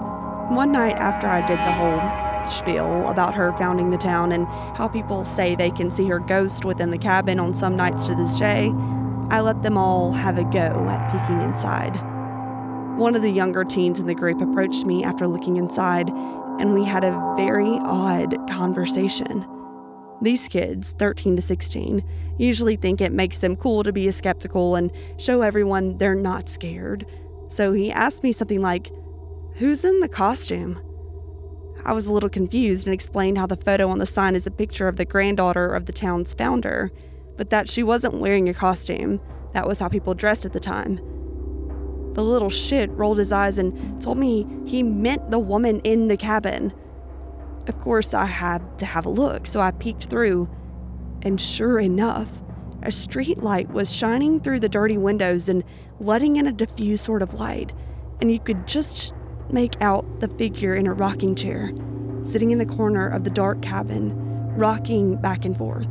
one night after I did the whole spiel about her founding the town and how people say they can see her ghost within the cabin on some nights to this day, I let them all have a go at peeking inside. One of the younger teens in the group approached me after looking inside, and we had a very odd conversation. These kids, 13 to 16, usually think it makes them cool to be skeptical and show everyone they're not scared. So he asked me something like, Who's in the costume? I was a little confused and explained how the photo on the sign is a picture of the granddaughter of the town's founder, but that she wasn't wearing a costume. That was how people dressed at the time. The little shit rolled his eyes and told me he meant the woman in the cabin. Of course, I had to have a look, so I peeked through, and sure enough, a street light was shining through the dirty windows and letting in a diffuse sort of light, and you could just make out the figure in a rocking chair, sitting in the corner of the dark cabin, rocking back and forth.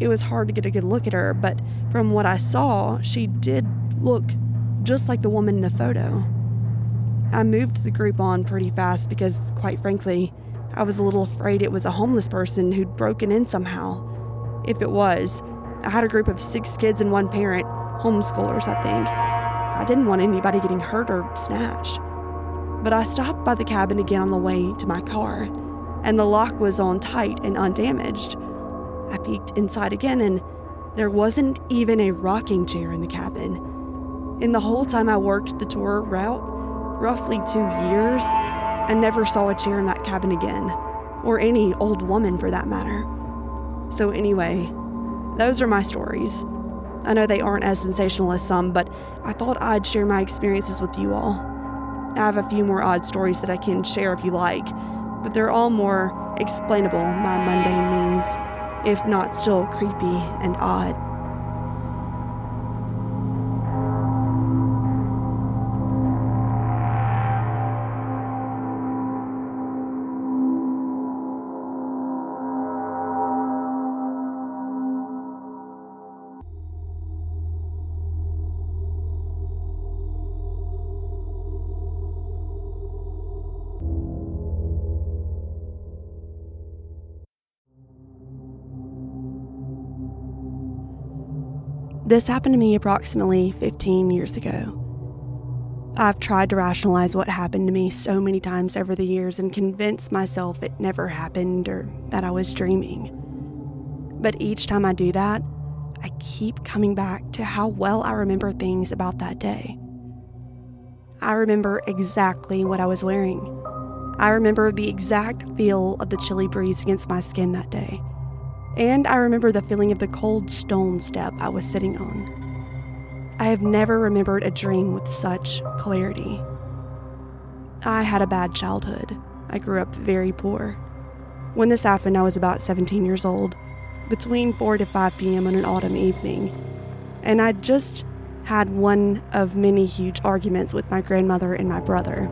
It was hard to get a good look at her, but from what I saw, she did look just like the woman in the photo. I moved the group on pretty fast because, quite frankly, I was a little afraid it was a homeless person who'd broken in somehow. If it was, I had a group of six kids and one parent, homeschoolers, I think. I didn't want anybody getting hurt or snatched. But I stopped by the cabin again on the way to my car, and the lock was on tight and undamaged. I peeked inside again, and there wasn't even a rocking chair in the cabin. In the whole time I worked the tour route, roughly two years, I never saw a chair in that cabin again, or any old woman for that matter. So, anyway, those are my stories. I know they aren't as sensational as some, but I thought I'd share my experiences with you all. I have a few more odd stories that I can share if you like, but they're all more explainable by mundane means, if not still creepy and odd. This happened to me approximately 15 years ago. I've tried to rationalize what happened to me so many times over the years and convince myself it never happened or that I was dreaming. But each time I do that, I keep coming back to how well I remember things about that day. I remember exactly what I was wearing. I remember the exact feel of the chilly breeze against my skin that day and I remember the feeling of the cold stone step I was sitting on. I have never remembered a dream with such clarity. I had a bad childhood. I grew up very poor. When this happened, I was about 17 years old, between 4 to 5 p.m. on an autumn evening, and I'd just had one of many huge arguments with my grandmother and my brother.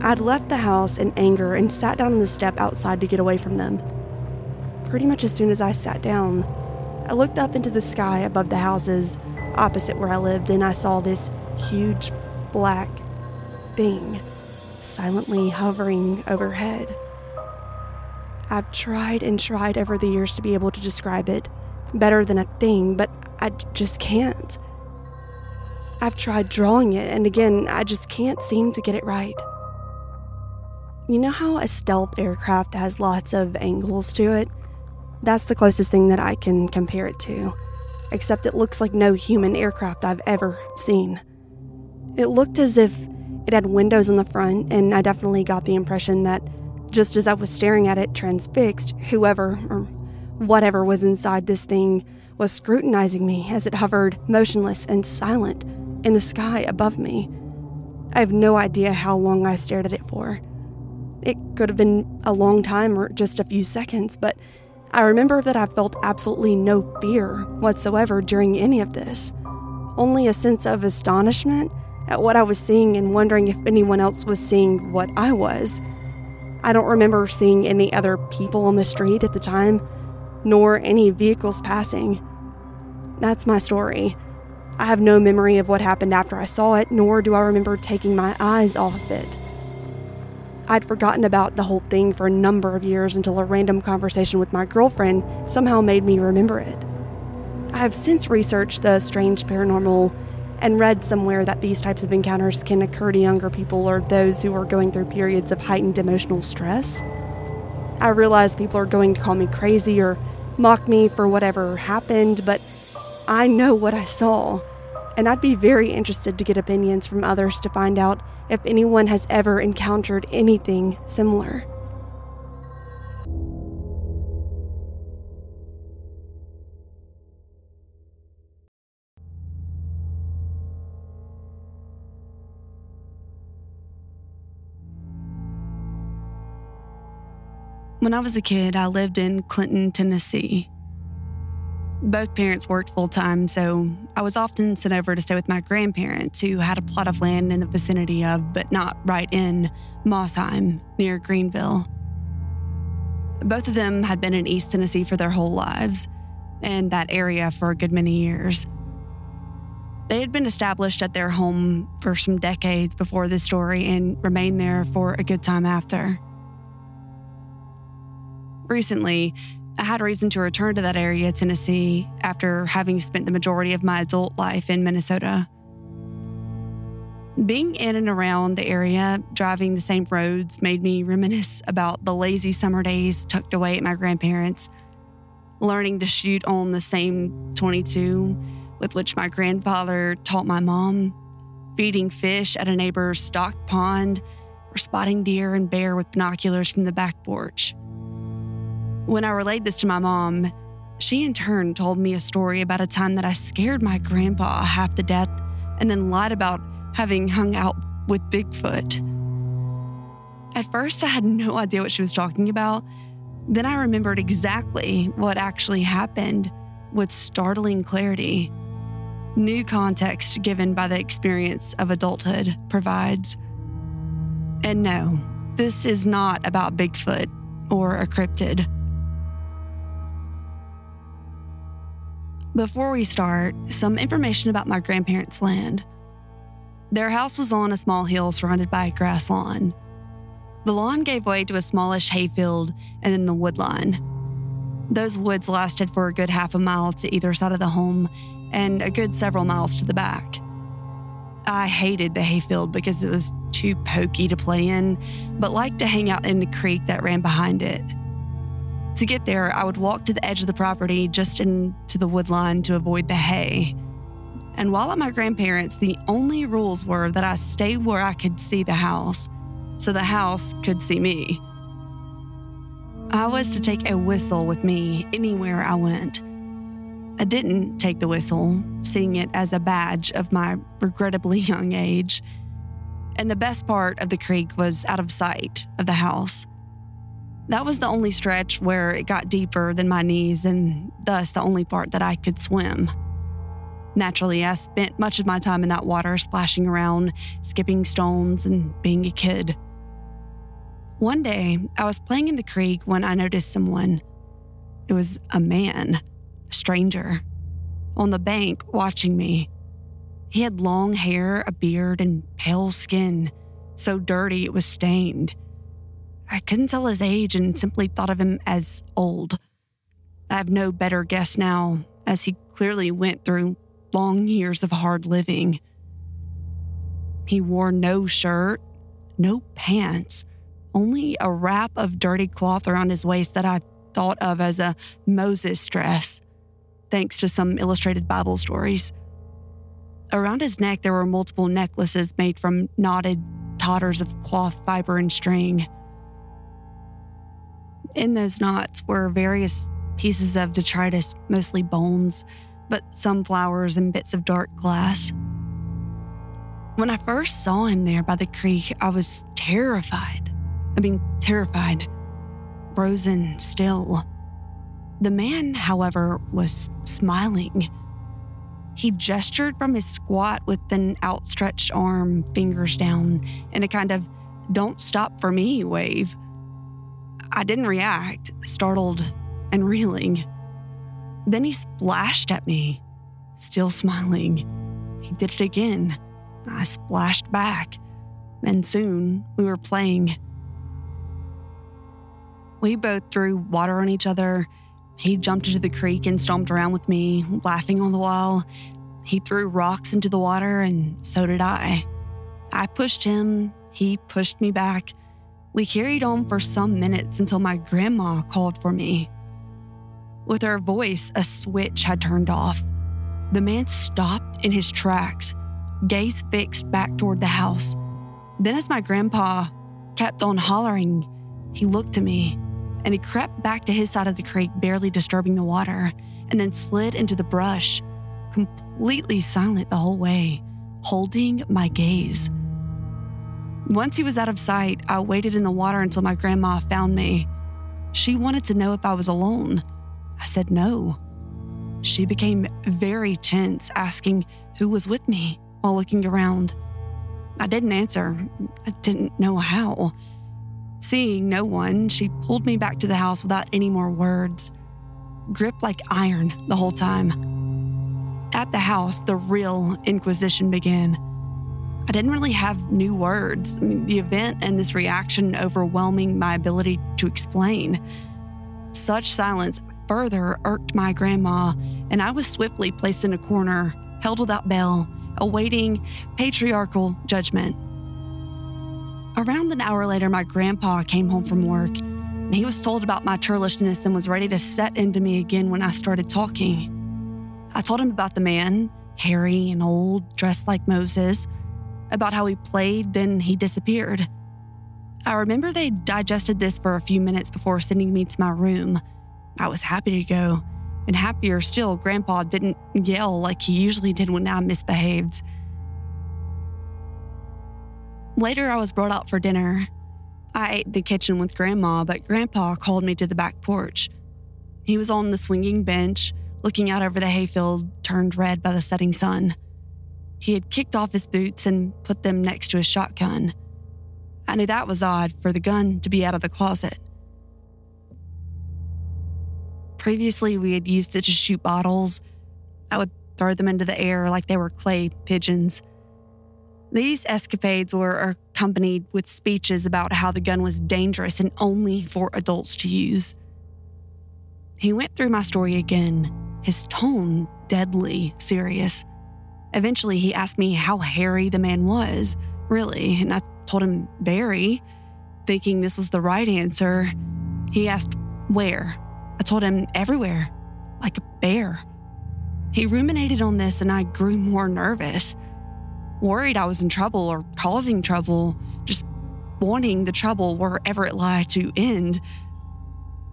I'd left the house in anger and sat down on the step outside to get away from them pretty much as soon as I sat down. I looked up into the sky above the houses opposite where I lived and I saw this huge black thing silently hovering overhead. I've tried and tried over the years to be able to describe it better than a thing, but I just can't. I've tried drawing it, and again, I just can't seem to get it right. You know how a stealth aircraft has lots of angles to it? That's the closest thing that I can compare it to, except it looks like no human aircraft I've ever seen. It looked as if it had windows on the front, and I definitely got the impression that just as I was staring at it transfixed, whoever or whatever was inside this thing was scrutinizing me as it hovered motionless and silent in the sky above me. I have no idea how long I stared at it for. It could have been a long time or just a few seconds, but I remember that I felt absolutely no fear whatsoever during any of this, only a sense of astonishment at what I was seeing and wondering if anyone else was seeing what I was. I don't remember seeing any other people on the street at the time, nor any vehicles passing. That's my story. I have no memory of what happened after I saw it, nor do I remember taking my eyes off of it. I'd forgotten about the whole thing for a number of years until a random conversation with my girlfriend somehow made me remember it. I have since researched the strange paranormal and read somewhere that these types of encounters can occur to younger people or those who are going through periods of heightened emotional stress. I realize people are going to call me crazy or mock me for whatever happened, but I know what I saw, and I'd be very interested to get opinions from others to find out if anyone has ever encountered anything similar. When I was a kid, I lived in Clinton, Tennessee. Both parents worked full time, so I was often sent over to stay with my grandparents, who had a plot of land in the vicinity of, but not right in, Mosheim, near Greenville. Both of them had been in East Tennessee for their whole lives, and that area for a good many years. They had been established at their home for some decades before this story and remained there for a good time after. Recently, I had reason to return to that area, Tennessee, after having spent the majority of my adult life in Minnesota. Being in and around the area, driving the same roads, made me reminisce about the lazy summer days tucked away at my grandparents', learning to shoot on the same 22 with which my grandfather taught my mom, feeding fish at a neighbor's stocked pond, or spotting deer and bear with binoculars from the back porch. When I relayed this to my mom, she in turn told me a story about a time that I scared my grandpa half to death and then lied about having hung out with Bigfoot. At first, I had no idea what she was talking about. Then I remembered exactly what actually happened with startling clarity. New context given by the experience of adulthood provides. And no, this is not about Bigfoot or a cryptid. Before we start, some information about my grandparents' land. Their house was on a small hill surrounded by a grass lawn. The lawn gave way to a smallish hayfield and then the wood line. Those woods lasted for a good half a mile to either side of the home and a good several miles to the back. I hated the hayfield because it was too pokey to play in, but liked to hang out in the creek that ran behind it. To get there, I would walk to the edge of the property just into the woodline to avoid the hay. And while at my grandparents', the only rules were that I stay where I could see the house, so the house could see me. I was to take a whistle with me anywhere I went. I didn't take the whistle, seeing it as a badge of my regrettably young age. And the best part of the creek was out of sight of the house. That was the only stretch where it got deeper than my knees, and thus the only part that I could swim. Naturally, I spent much of my time in that water, splashing around, skipping stones, and being a kid. One day, I was playing in the creek when I noticed someone. It was a man, a stranger, on the bank watching me. He had long hair, a beard, and pale skin, so dirty it was stained. I couldn't tell his age and simply thought of him as old. I have no better guess now, as he clearly went through long years of hard living. He wore no shirt, no pants, only a wrap of dirty cloth around his waist that I thought of as a Moses dress, thanks to some illustrated Bible stories. Around his neck, there were multiple necklaces made from knotted totters of cloth, fiber, and string. In those knots were various pieces of detritus, mostly bones, but some flowers and bits of dark glass. When I first saw him there by the creek, I was terrified. I mean, terrified, frozen still. The man, however, was smiling. He gestured from his squat with an outstretched arm, fingers down, in a kind of don't stop for me wave. I didn't react, startled and reeling. Then he splashed at me, still smiling. He did it again. I splashed back, and soon we were playing. We both threw water on each other. He jumped into the creek and stomped around with me, laughing all the while. He threw rocks into the water, and so did I. I pushed him, he pushed me back. We carried on for some minutes until my grandma called for me. With her voice, a switch had turned off. the man stopped in his tracks, gaze fixed back toward the house. Then, as my grandpa kept on hollering, he looked at me and he crept back to his side of the creek, barely disturbing the water, and then slid into the brush, completely silent the whole way, holding my gaze. Once he was out of sight, I waited in the water until my grandma found me. She wanted to know if I was alone. I said no. She became very tense, asking who was with me while looking around. I didn't answer. I didn't know how. Seeing no one, she pulled me back to the house without any more words, gripped like iron the whole time. At the house, the real inquisition began. I didn't really have new words. I mean, the event and this reaction overwhelming my ability to explain. Such silence further irked my grandma, and I was swiftly placed in a corner, held without bail, awaiting patriarchal judgment. Around an hour later, my grandpa came home from work, and he was told about my churlishness and was ready to set into me again when I started talking. I told him about the man, hairy and old, dressed like Moses, about how he played, then he disappeared. I remember they digested this for a few minutes before sending me to my room. I was happy to go, and happier still, Grandpa didn't yell like he usually did when I misbehaved. Later, I was brought out for dinner. I ate the kitchen with Grandma, but Grandpa called me to the back porch. He was on the swinging bench, looking out over the hayfield turned red by the setting sun. He had kicked off his boots and put them next to his shotgun. I knew that was odd for the gun to be out of the closet. Previously, we had used it to shoot bottles. I would throw them into the air like they were clay pigeons. These escapades were accompanied with speeches about how the gun was dangerous and only for adults to use. He went through my story again, his tone deadly serious. Eventually, he asked me how hairy the man was, really, and I told him very. Thinking this was the right answer, he asked where. I told him everywhere, like a bear. He ruminated on this, and I grew more nervous, worried I was in trouble or causing trouble, just wanting the trouble wherever it lay to end.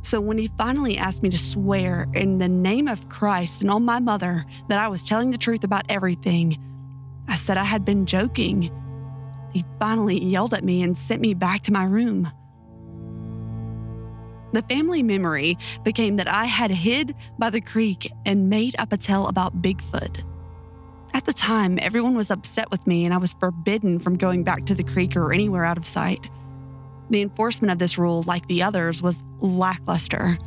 So when he finally asked me to swear in the name of Christ and on my mother that I was telling the truth about everything, I said I had been joking. He finally yelled at me and sent me back to my room. The family memory became that I had hid by the creek and made up a tale about Bigfoot. At the time, everyone was upset with me and I was forbidden from going back to the creek or anywhere out of sight. The enforcement of this rule, like the others, was lackluster.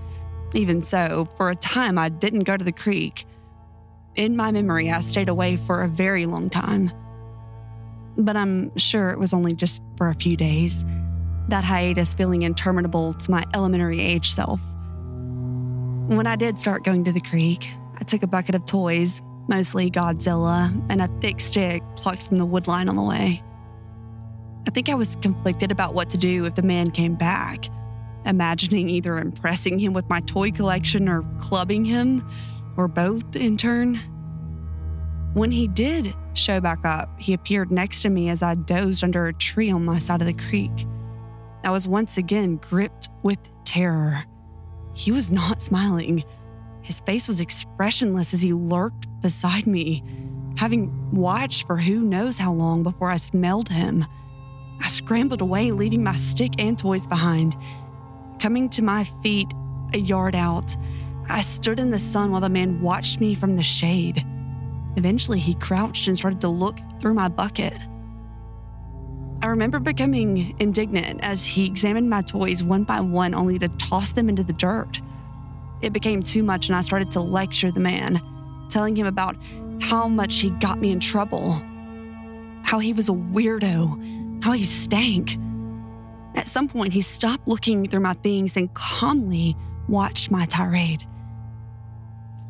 Even so, for a time, I didn't go to the creek. In my memory, I stayed away for a very long time. But I'm sure it was only just for a few days, that hiatus feeling interminable to my elementary age self. When I did start going to the creek, I took a bucket of toys, mostly Godzilla, and a thick stick plucked from the woodline on the way. I think I was conflicted about what to do if the man came back, imagining either impressing him with my toy collection or clubbing him, or both in turn. When he did show back up, he appeared next to me as I dozed under a tree on my side of the creek. I was once again gripped with terror. He was not smiling. His face was expressionless as he lurked beside me, having watched for who knows how long before I smelled him. I scrambled away, leaving my stick and toys behind. Coming to my feet a yard out, I stood in the sun while the man watched me from the shade. Eventually, he crouched and started to look through my bucket. I remember becoming indignant as he examined my toys one by one, only to toss them into the dirt. It became too much, and I started to lecture the man, telling him about how much he got me in trouble, how he was a weirdo, how he stank. At some point, he stopped looking through my things and calmly watched my tirade.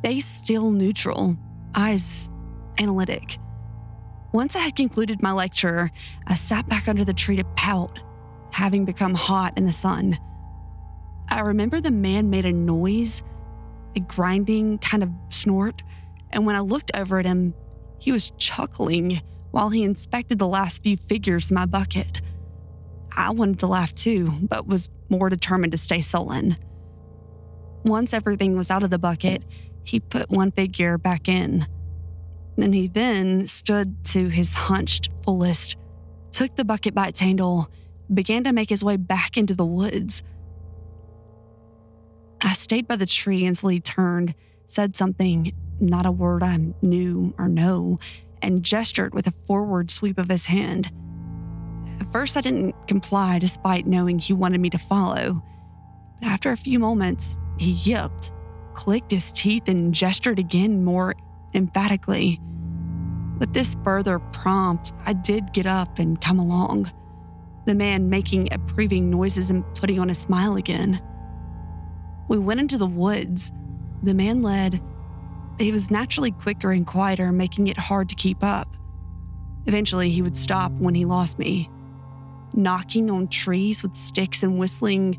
Face still neutral, eyes analytic. Once I had concluded my lecture, I sat back under the tree to pout, having become hot in the sun. I remember the man made a noise, a grinding kind of snort, And when I looked over at him, he was chuckling while he inspected the last few figures in my bucket. I wanted to laugh too, but was more determined to stay sullen. Once everything was out of the bucket, he put one figure back in. Then he then stood to his hunched fullest, took the bucket by its handle, began to make his way back into the woods. I stayed by the tree until he turned, said something, not a word I knew or know, and gestured with a forward sweep of his hand. At first, I didn't comply despite knowing he wanted me to follow. But after a few moments, he yipped, clicked his teeth, and gestured again more emphatically. With this further prompt, I did get up and come along, the man making approving noises and putting on a smile again. We went into the woods. The man led. He was naturally quicker and quieter, making it hard to keep up. Eventually, he would stop when he lost me knocking on trees with sticks and whistling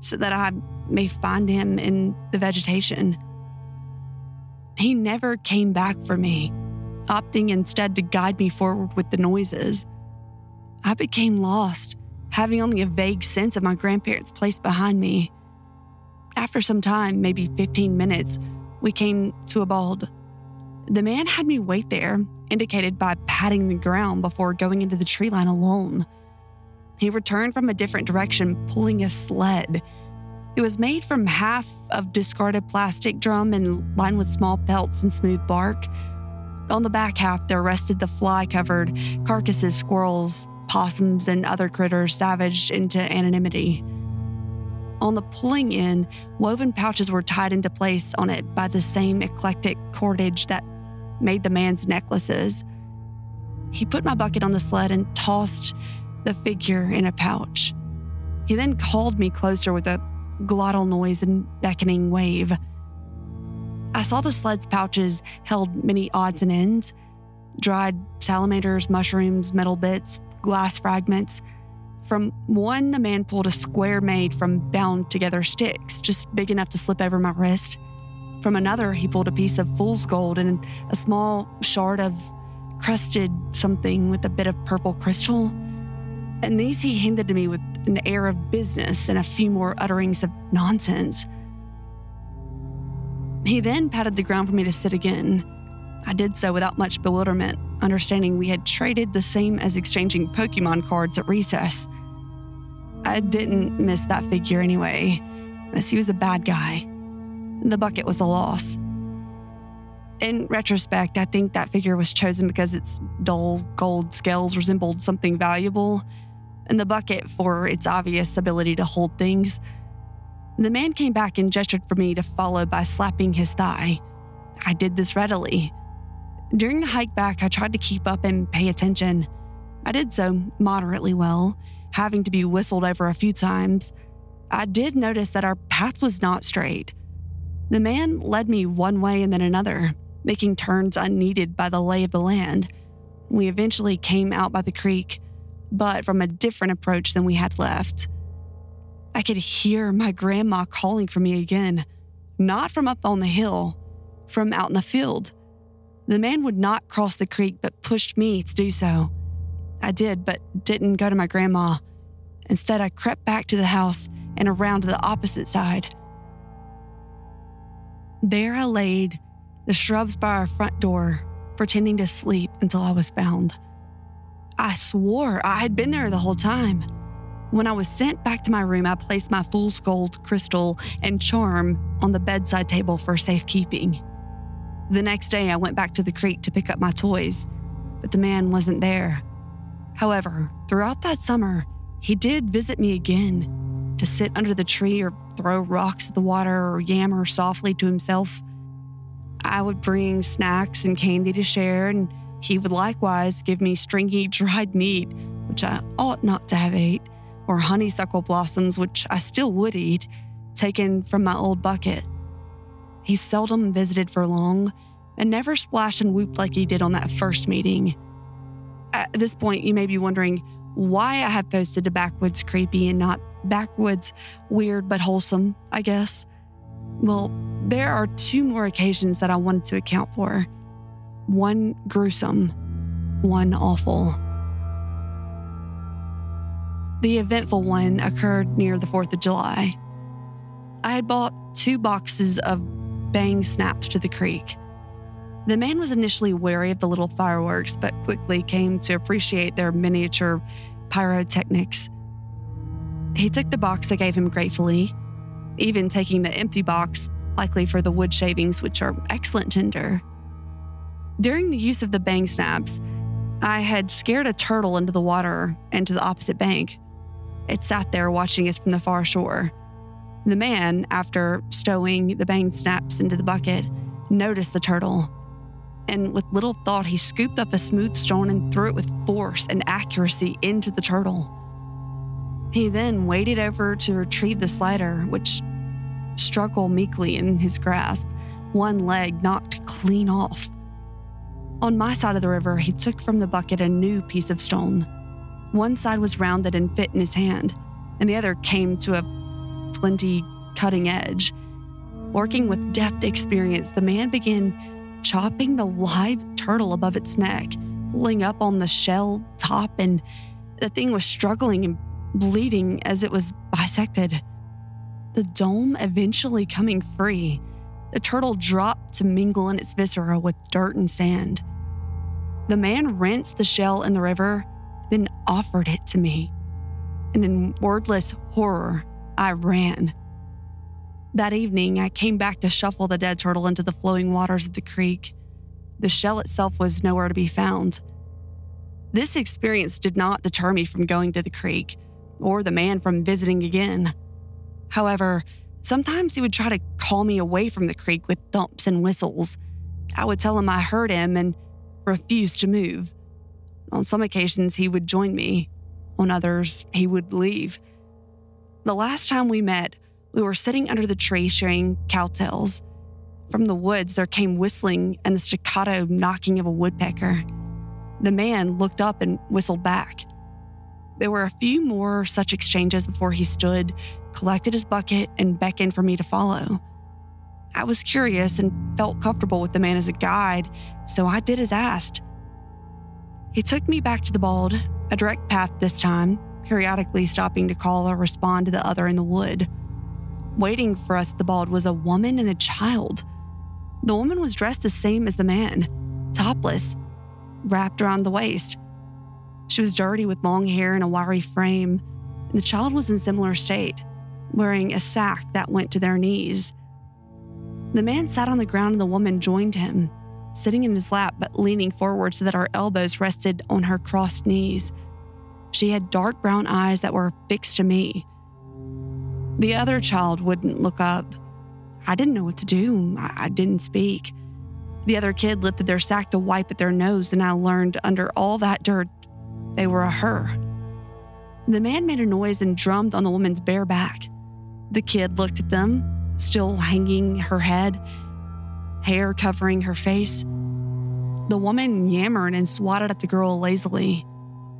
so that I may find him in the vegetation. He never came back for me, opting instead to guide me forward with the noises. I became lost, having only a vague sense of my grandparents' place behind me. After some time, maybe 15 minutes, we came to a bald. The man had me wait there, indicated by patting the ground before going into the tree line alone. He returned from a different direction, pulling a sled. It was made from half of discarded plastic drum and lined with small pelts and smooth bark. On the back half, there rested the fly covered carcasses, squirrels, possums, and other critters savaged into anonymity. On the pulling end, woven pouches were tied into place on it by the same eclectic cordage that made the man's necklaces. He put my bucket on the sled and tossed the figure in a pouch. He then called me closer with a glottal noise and beckoning wave. I saw the sled's pouches held many odds and ends dried salamanders, mushrooms, metal bits, glass fragments. From one, the man pulled a square made from bound together sticks, just big enough to slip over my wrist. From another, he pulled a piece of fool's gold and a small shard of crusted something with a bit of purple crystal and these he handed to me with an air of business and a few more utterings of nonsense. He then patted the ground for me to sit again. I did so without much bewilderment, understanding we had traded the same as exchanging Pokemon cards at recess. I didn't miss that figure anyway, as he was a bad guy. The bucket was a loss. In retrospect, I think that figure was chosen because its dull gold scales resembled something valuable and the bucket for its obvious ability to hold things. The man came back and gestured for me to follow by slapping his thigh. I did this readily. During the hike back, I tried to keep up and pay attention. I did so moderately well, having to be whistled over a few times. I did notice that our path was not straight. The man led me one way and then another, making turns unneeded by the lay of the land. We eventually came out by the creek but from a different approach than we had left. I could hear my grandma calling for me again, not from up on the hill, from out in the field. The man would not cross the creek but pushed me to do so. I did, but didn't go to my grandma. Instead, I crept back to the house and around to the opposite side. There I laid, the shrubs by our front door, pretending to sleep until I was found. I swore I had been there the whole time. When I was sent back to my room, I placed my fool's gold crystal and charm on the bedside table for safekeeping. The next day, I went back to the creek to pick up my toys, but the man wasn't there. However, throughout that summer, he did visit me again to sit under the tree or throw rocks at the water or yammer softly to himself. I would bring snacks and candy to share, and he would likewise give me stringy dried meat, which I ought not to have ate, or honeysuckle blossoms, which I still would eat, taken from my old bucket. He seldom visited for long and never splashed and whooped like he did on that first meeting. At this point, you may be wondering why I have posted a Backwoods Creepy and not Backwoods Weird but Wholesome, I guess. Well, there are two more occasions that I wanted to account for one gruesome, one awful. The eventful one occurred near the 4th of July. I had bought two boxes of bang snaps to the creek. The man was initially wary of the little fireworks, but quickly came to appreciate their miniature pyrotechnics. He took the box they gave him gratefully, even taking the empty box, likely for the wood shavings, which are excellent tinder. During the use of the bang snaps, I had scared a turtle into the water and to the opposite bank. It sat there watching us from the far shore. The man, after stowing the bang snaps into the bucket, noticed the turtle. And with little thought, he scooped up a smooth stone and threw it with force and accuracy into the turtle. He then waded over to retrieve the slider, which struggled meekly in his grasp, one leg knocked clean off. On my side of the river, he took from the bucket a new piece of stone. One side was rounded and fit in his hand, and the other came to a flinty cutting edge. Working with deft experience, the man began chopping the live turtle above its neck, pulling up on the shell top, and the thing was struggling and bleeding as it was bisected. The dome eventually coming free, the turtle dropped to mingle in its viscera with dirt and sand. The man rinsed the shell in the river, then offered it to me. And in wordless horror, I ran. That evening, I came back to shuffle the dead turtle into the flowing waters of the creek. The shell itself was nowhere to be found. This experience did not deter me from going to the creek or the man from visiting again. However, sometimes he would try to call me away from the creek with thumps and whistles. I would tell him I heard him and refused to move. On some occasions, he would join me. On others, he would leave. The last time we met, we were sitting under the tree sharing Cow Tales. From the woods, there came whistling and the staccato knocking of a woodpecker. The man looked up and whistled back. There were a few more such exchanges before he stood, collected his bucket, and beckoned for me to follow. I was curious and felt comfortable with the man as a guide, so I did as asked. He took me back to the bald, a direct path this time, periodically stopping to call or respond to the other in the wood. Waiting for us at the bald was a woman and a child. The woman was dressed the same as the man, topless, wrapped around the waist. She was dirty with long hair and a wiry frame, and the child was in similar state, wearing a sack that went to their knees. The man sat on the ground and the woman joined him, sitting in his lap but leaning forward so that her elbows rested on her crossed knees. She had dark brown eyes that were fixed to me. The other child wouldn't look up. I didn't know what to do. I, didn't speak. The other kid lifted their sack to wipe at their nose, and I learned under all that dirt, they were a her. The man made a noise and drummed on the woman's bare back. The kid looked at them, still hanging her head, hair covering her face. The woman yammered and swatted at the girl lazily,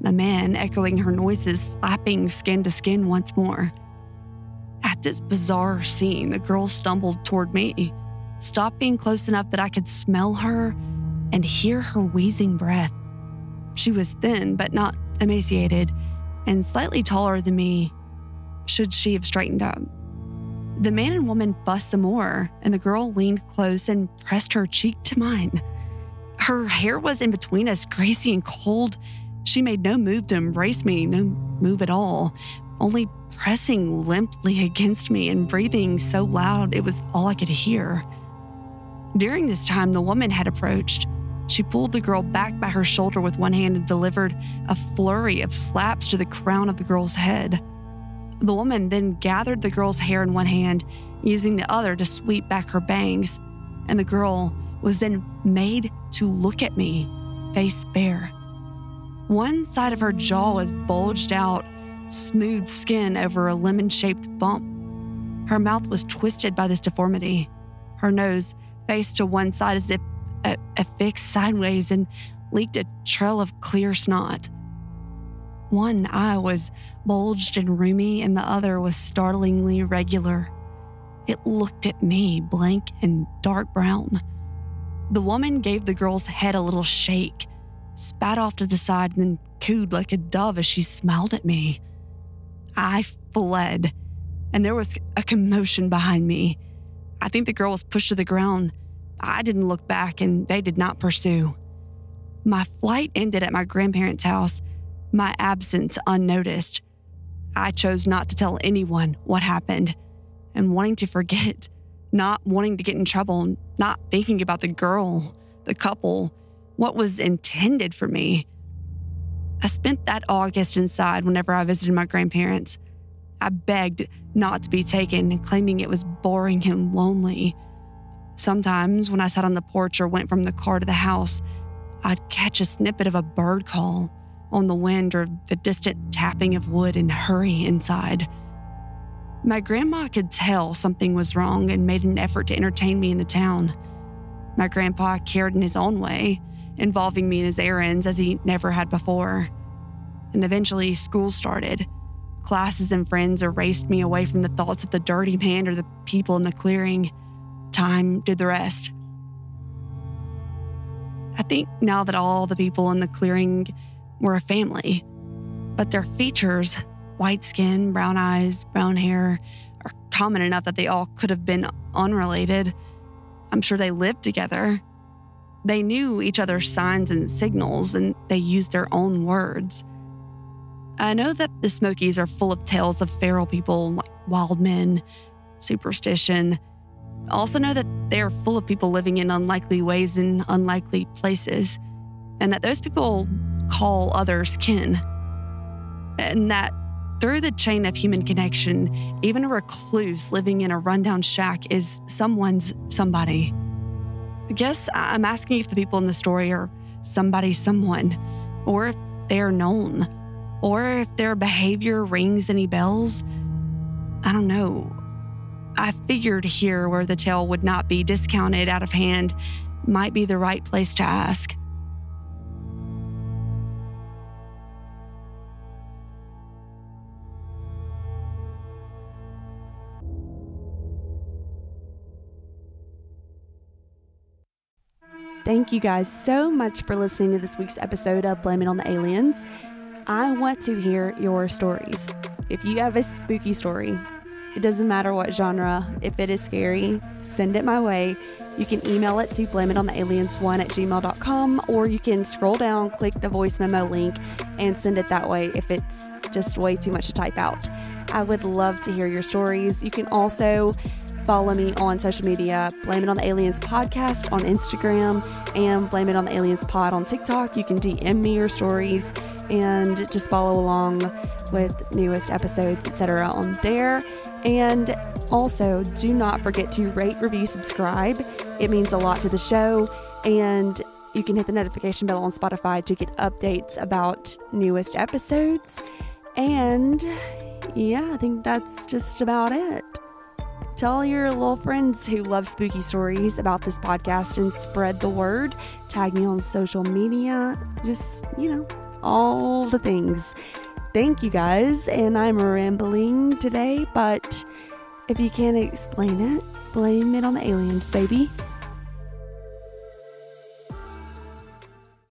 the man echoing her noises, slapping skin to skin once more. At this bizarre scene, the girl stumbled toward me, stopping close enough that I could smell her and hear her wheezing breath. She was thin, but not emaciated, and slightly taller than me, should she have straightened up. The man and woman fussed some more, and the girl leaned close and pressed her cheek to mine. Her hair was in between us, greasy and cold. She made no move to embrace me, no move at all, only pressing limply against me and breathing so loud it was all I could hear. During this time, the woman had approached. She pulled the girl back by her shoulder with one hand and delivered a flurry of slaps to the crown of the girl's head. The woman then gathered the girl's hair in one hand, using the other to sweep back her bangs, and the girl was then made to look at me, face bare. One side of her jaw was bulged out, smooth skin over a lemon shaped bump. Her mouth was twisted by this deformity. Her nose faced to one side as if uh, affixed sideways and leaked a trail of clear snot. One eye was bulged and roomy, and the other was startlingly regular. It looked at me, blank and dark brown. The woman gave the girl's head a little shake, spat off to the side, and then cooed like a dove as she smiled at me. I fled, and there was a commotion behind me. I think the girl was pushed to the ground. I didn't look back, and they did not pursue. My flight ended at my grandparents' house, my absence unnoticed. I chose not to tell anyone what happened and wanting to forget, not wanting to get in trouble, not thinking about the girl, the couple, what was intended for me. I spent that August inside whenever I visited my grandparents. I begged not to be taken, claiming it was boring and lonely. Sometimes, when I sat on the porch or went from the car to the house, I'd catch a snippet of a bird call on the wind or the distant tapping of wood and hurry inside. My grandma could tell something was wrong and made an effort to entertain me in the town. My grandpa cared in his own way, involving me in his errands as he never had before. And eventually, school started. Classes and friends erased me away from the thoughts of the dirty man or the people in the clearing. Time did the rest. I think now that all the people in the clearing were a family, but their features white skin, brown eyes, brown hair are common enough that they all could have been unrelated. I'm sure they lived together. They knew each other's signs and signals, and they used their own words. I know that the Smokies are full of tales of feral people like wild men, superstition. I also know that they are full of people living in unlikely ways in unlikely places, and that those people call others kin. And that through the chain of human connection, even a recluse living in a rundown shack is someone's somebody. Guess I'm asking if the people in the story are somebody, someone, or if they are known, or if their behavior rings any bells. I don't know. I figured here where the tale would not be discounted out of hand might be the right place to ask. Thank you guys so much for listening to this week's episode of Blame It on the Aliens. I want to hear your stories. If you have a spooky story, it doesn't matter what genre, if it is scary, send it my way. You can email it to blameItonthealiens1 at gmail.com or you can scroll down, click the voice memo link, and send it that way if it's just way too much to type out. I would love to hear your stories. You can also Follow me on social media, Blame It on the Aliens podcast on Instagram and Blame It on the Aliens pod on TikTok. You can DM me your stories and just follow along with newest episodes, etc. on there. And also, do not forget to rate, review, subscribe. It means a lot to the show. And you can hit the notification bell on Spotify to get updates about newest episodes. And yeah, I think that's just about it. Tell your little friends who love spooky stories about this podcast and spread the word. Tag me on social media. Just, you know, all the things. Thank you guys. And I'm rambling today, but if you can't explain it, blame it on the aliens, baby.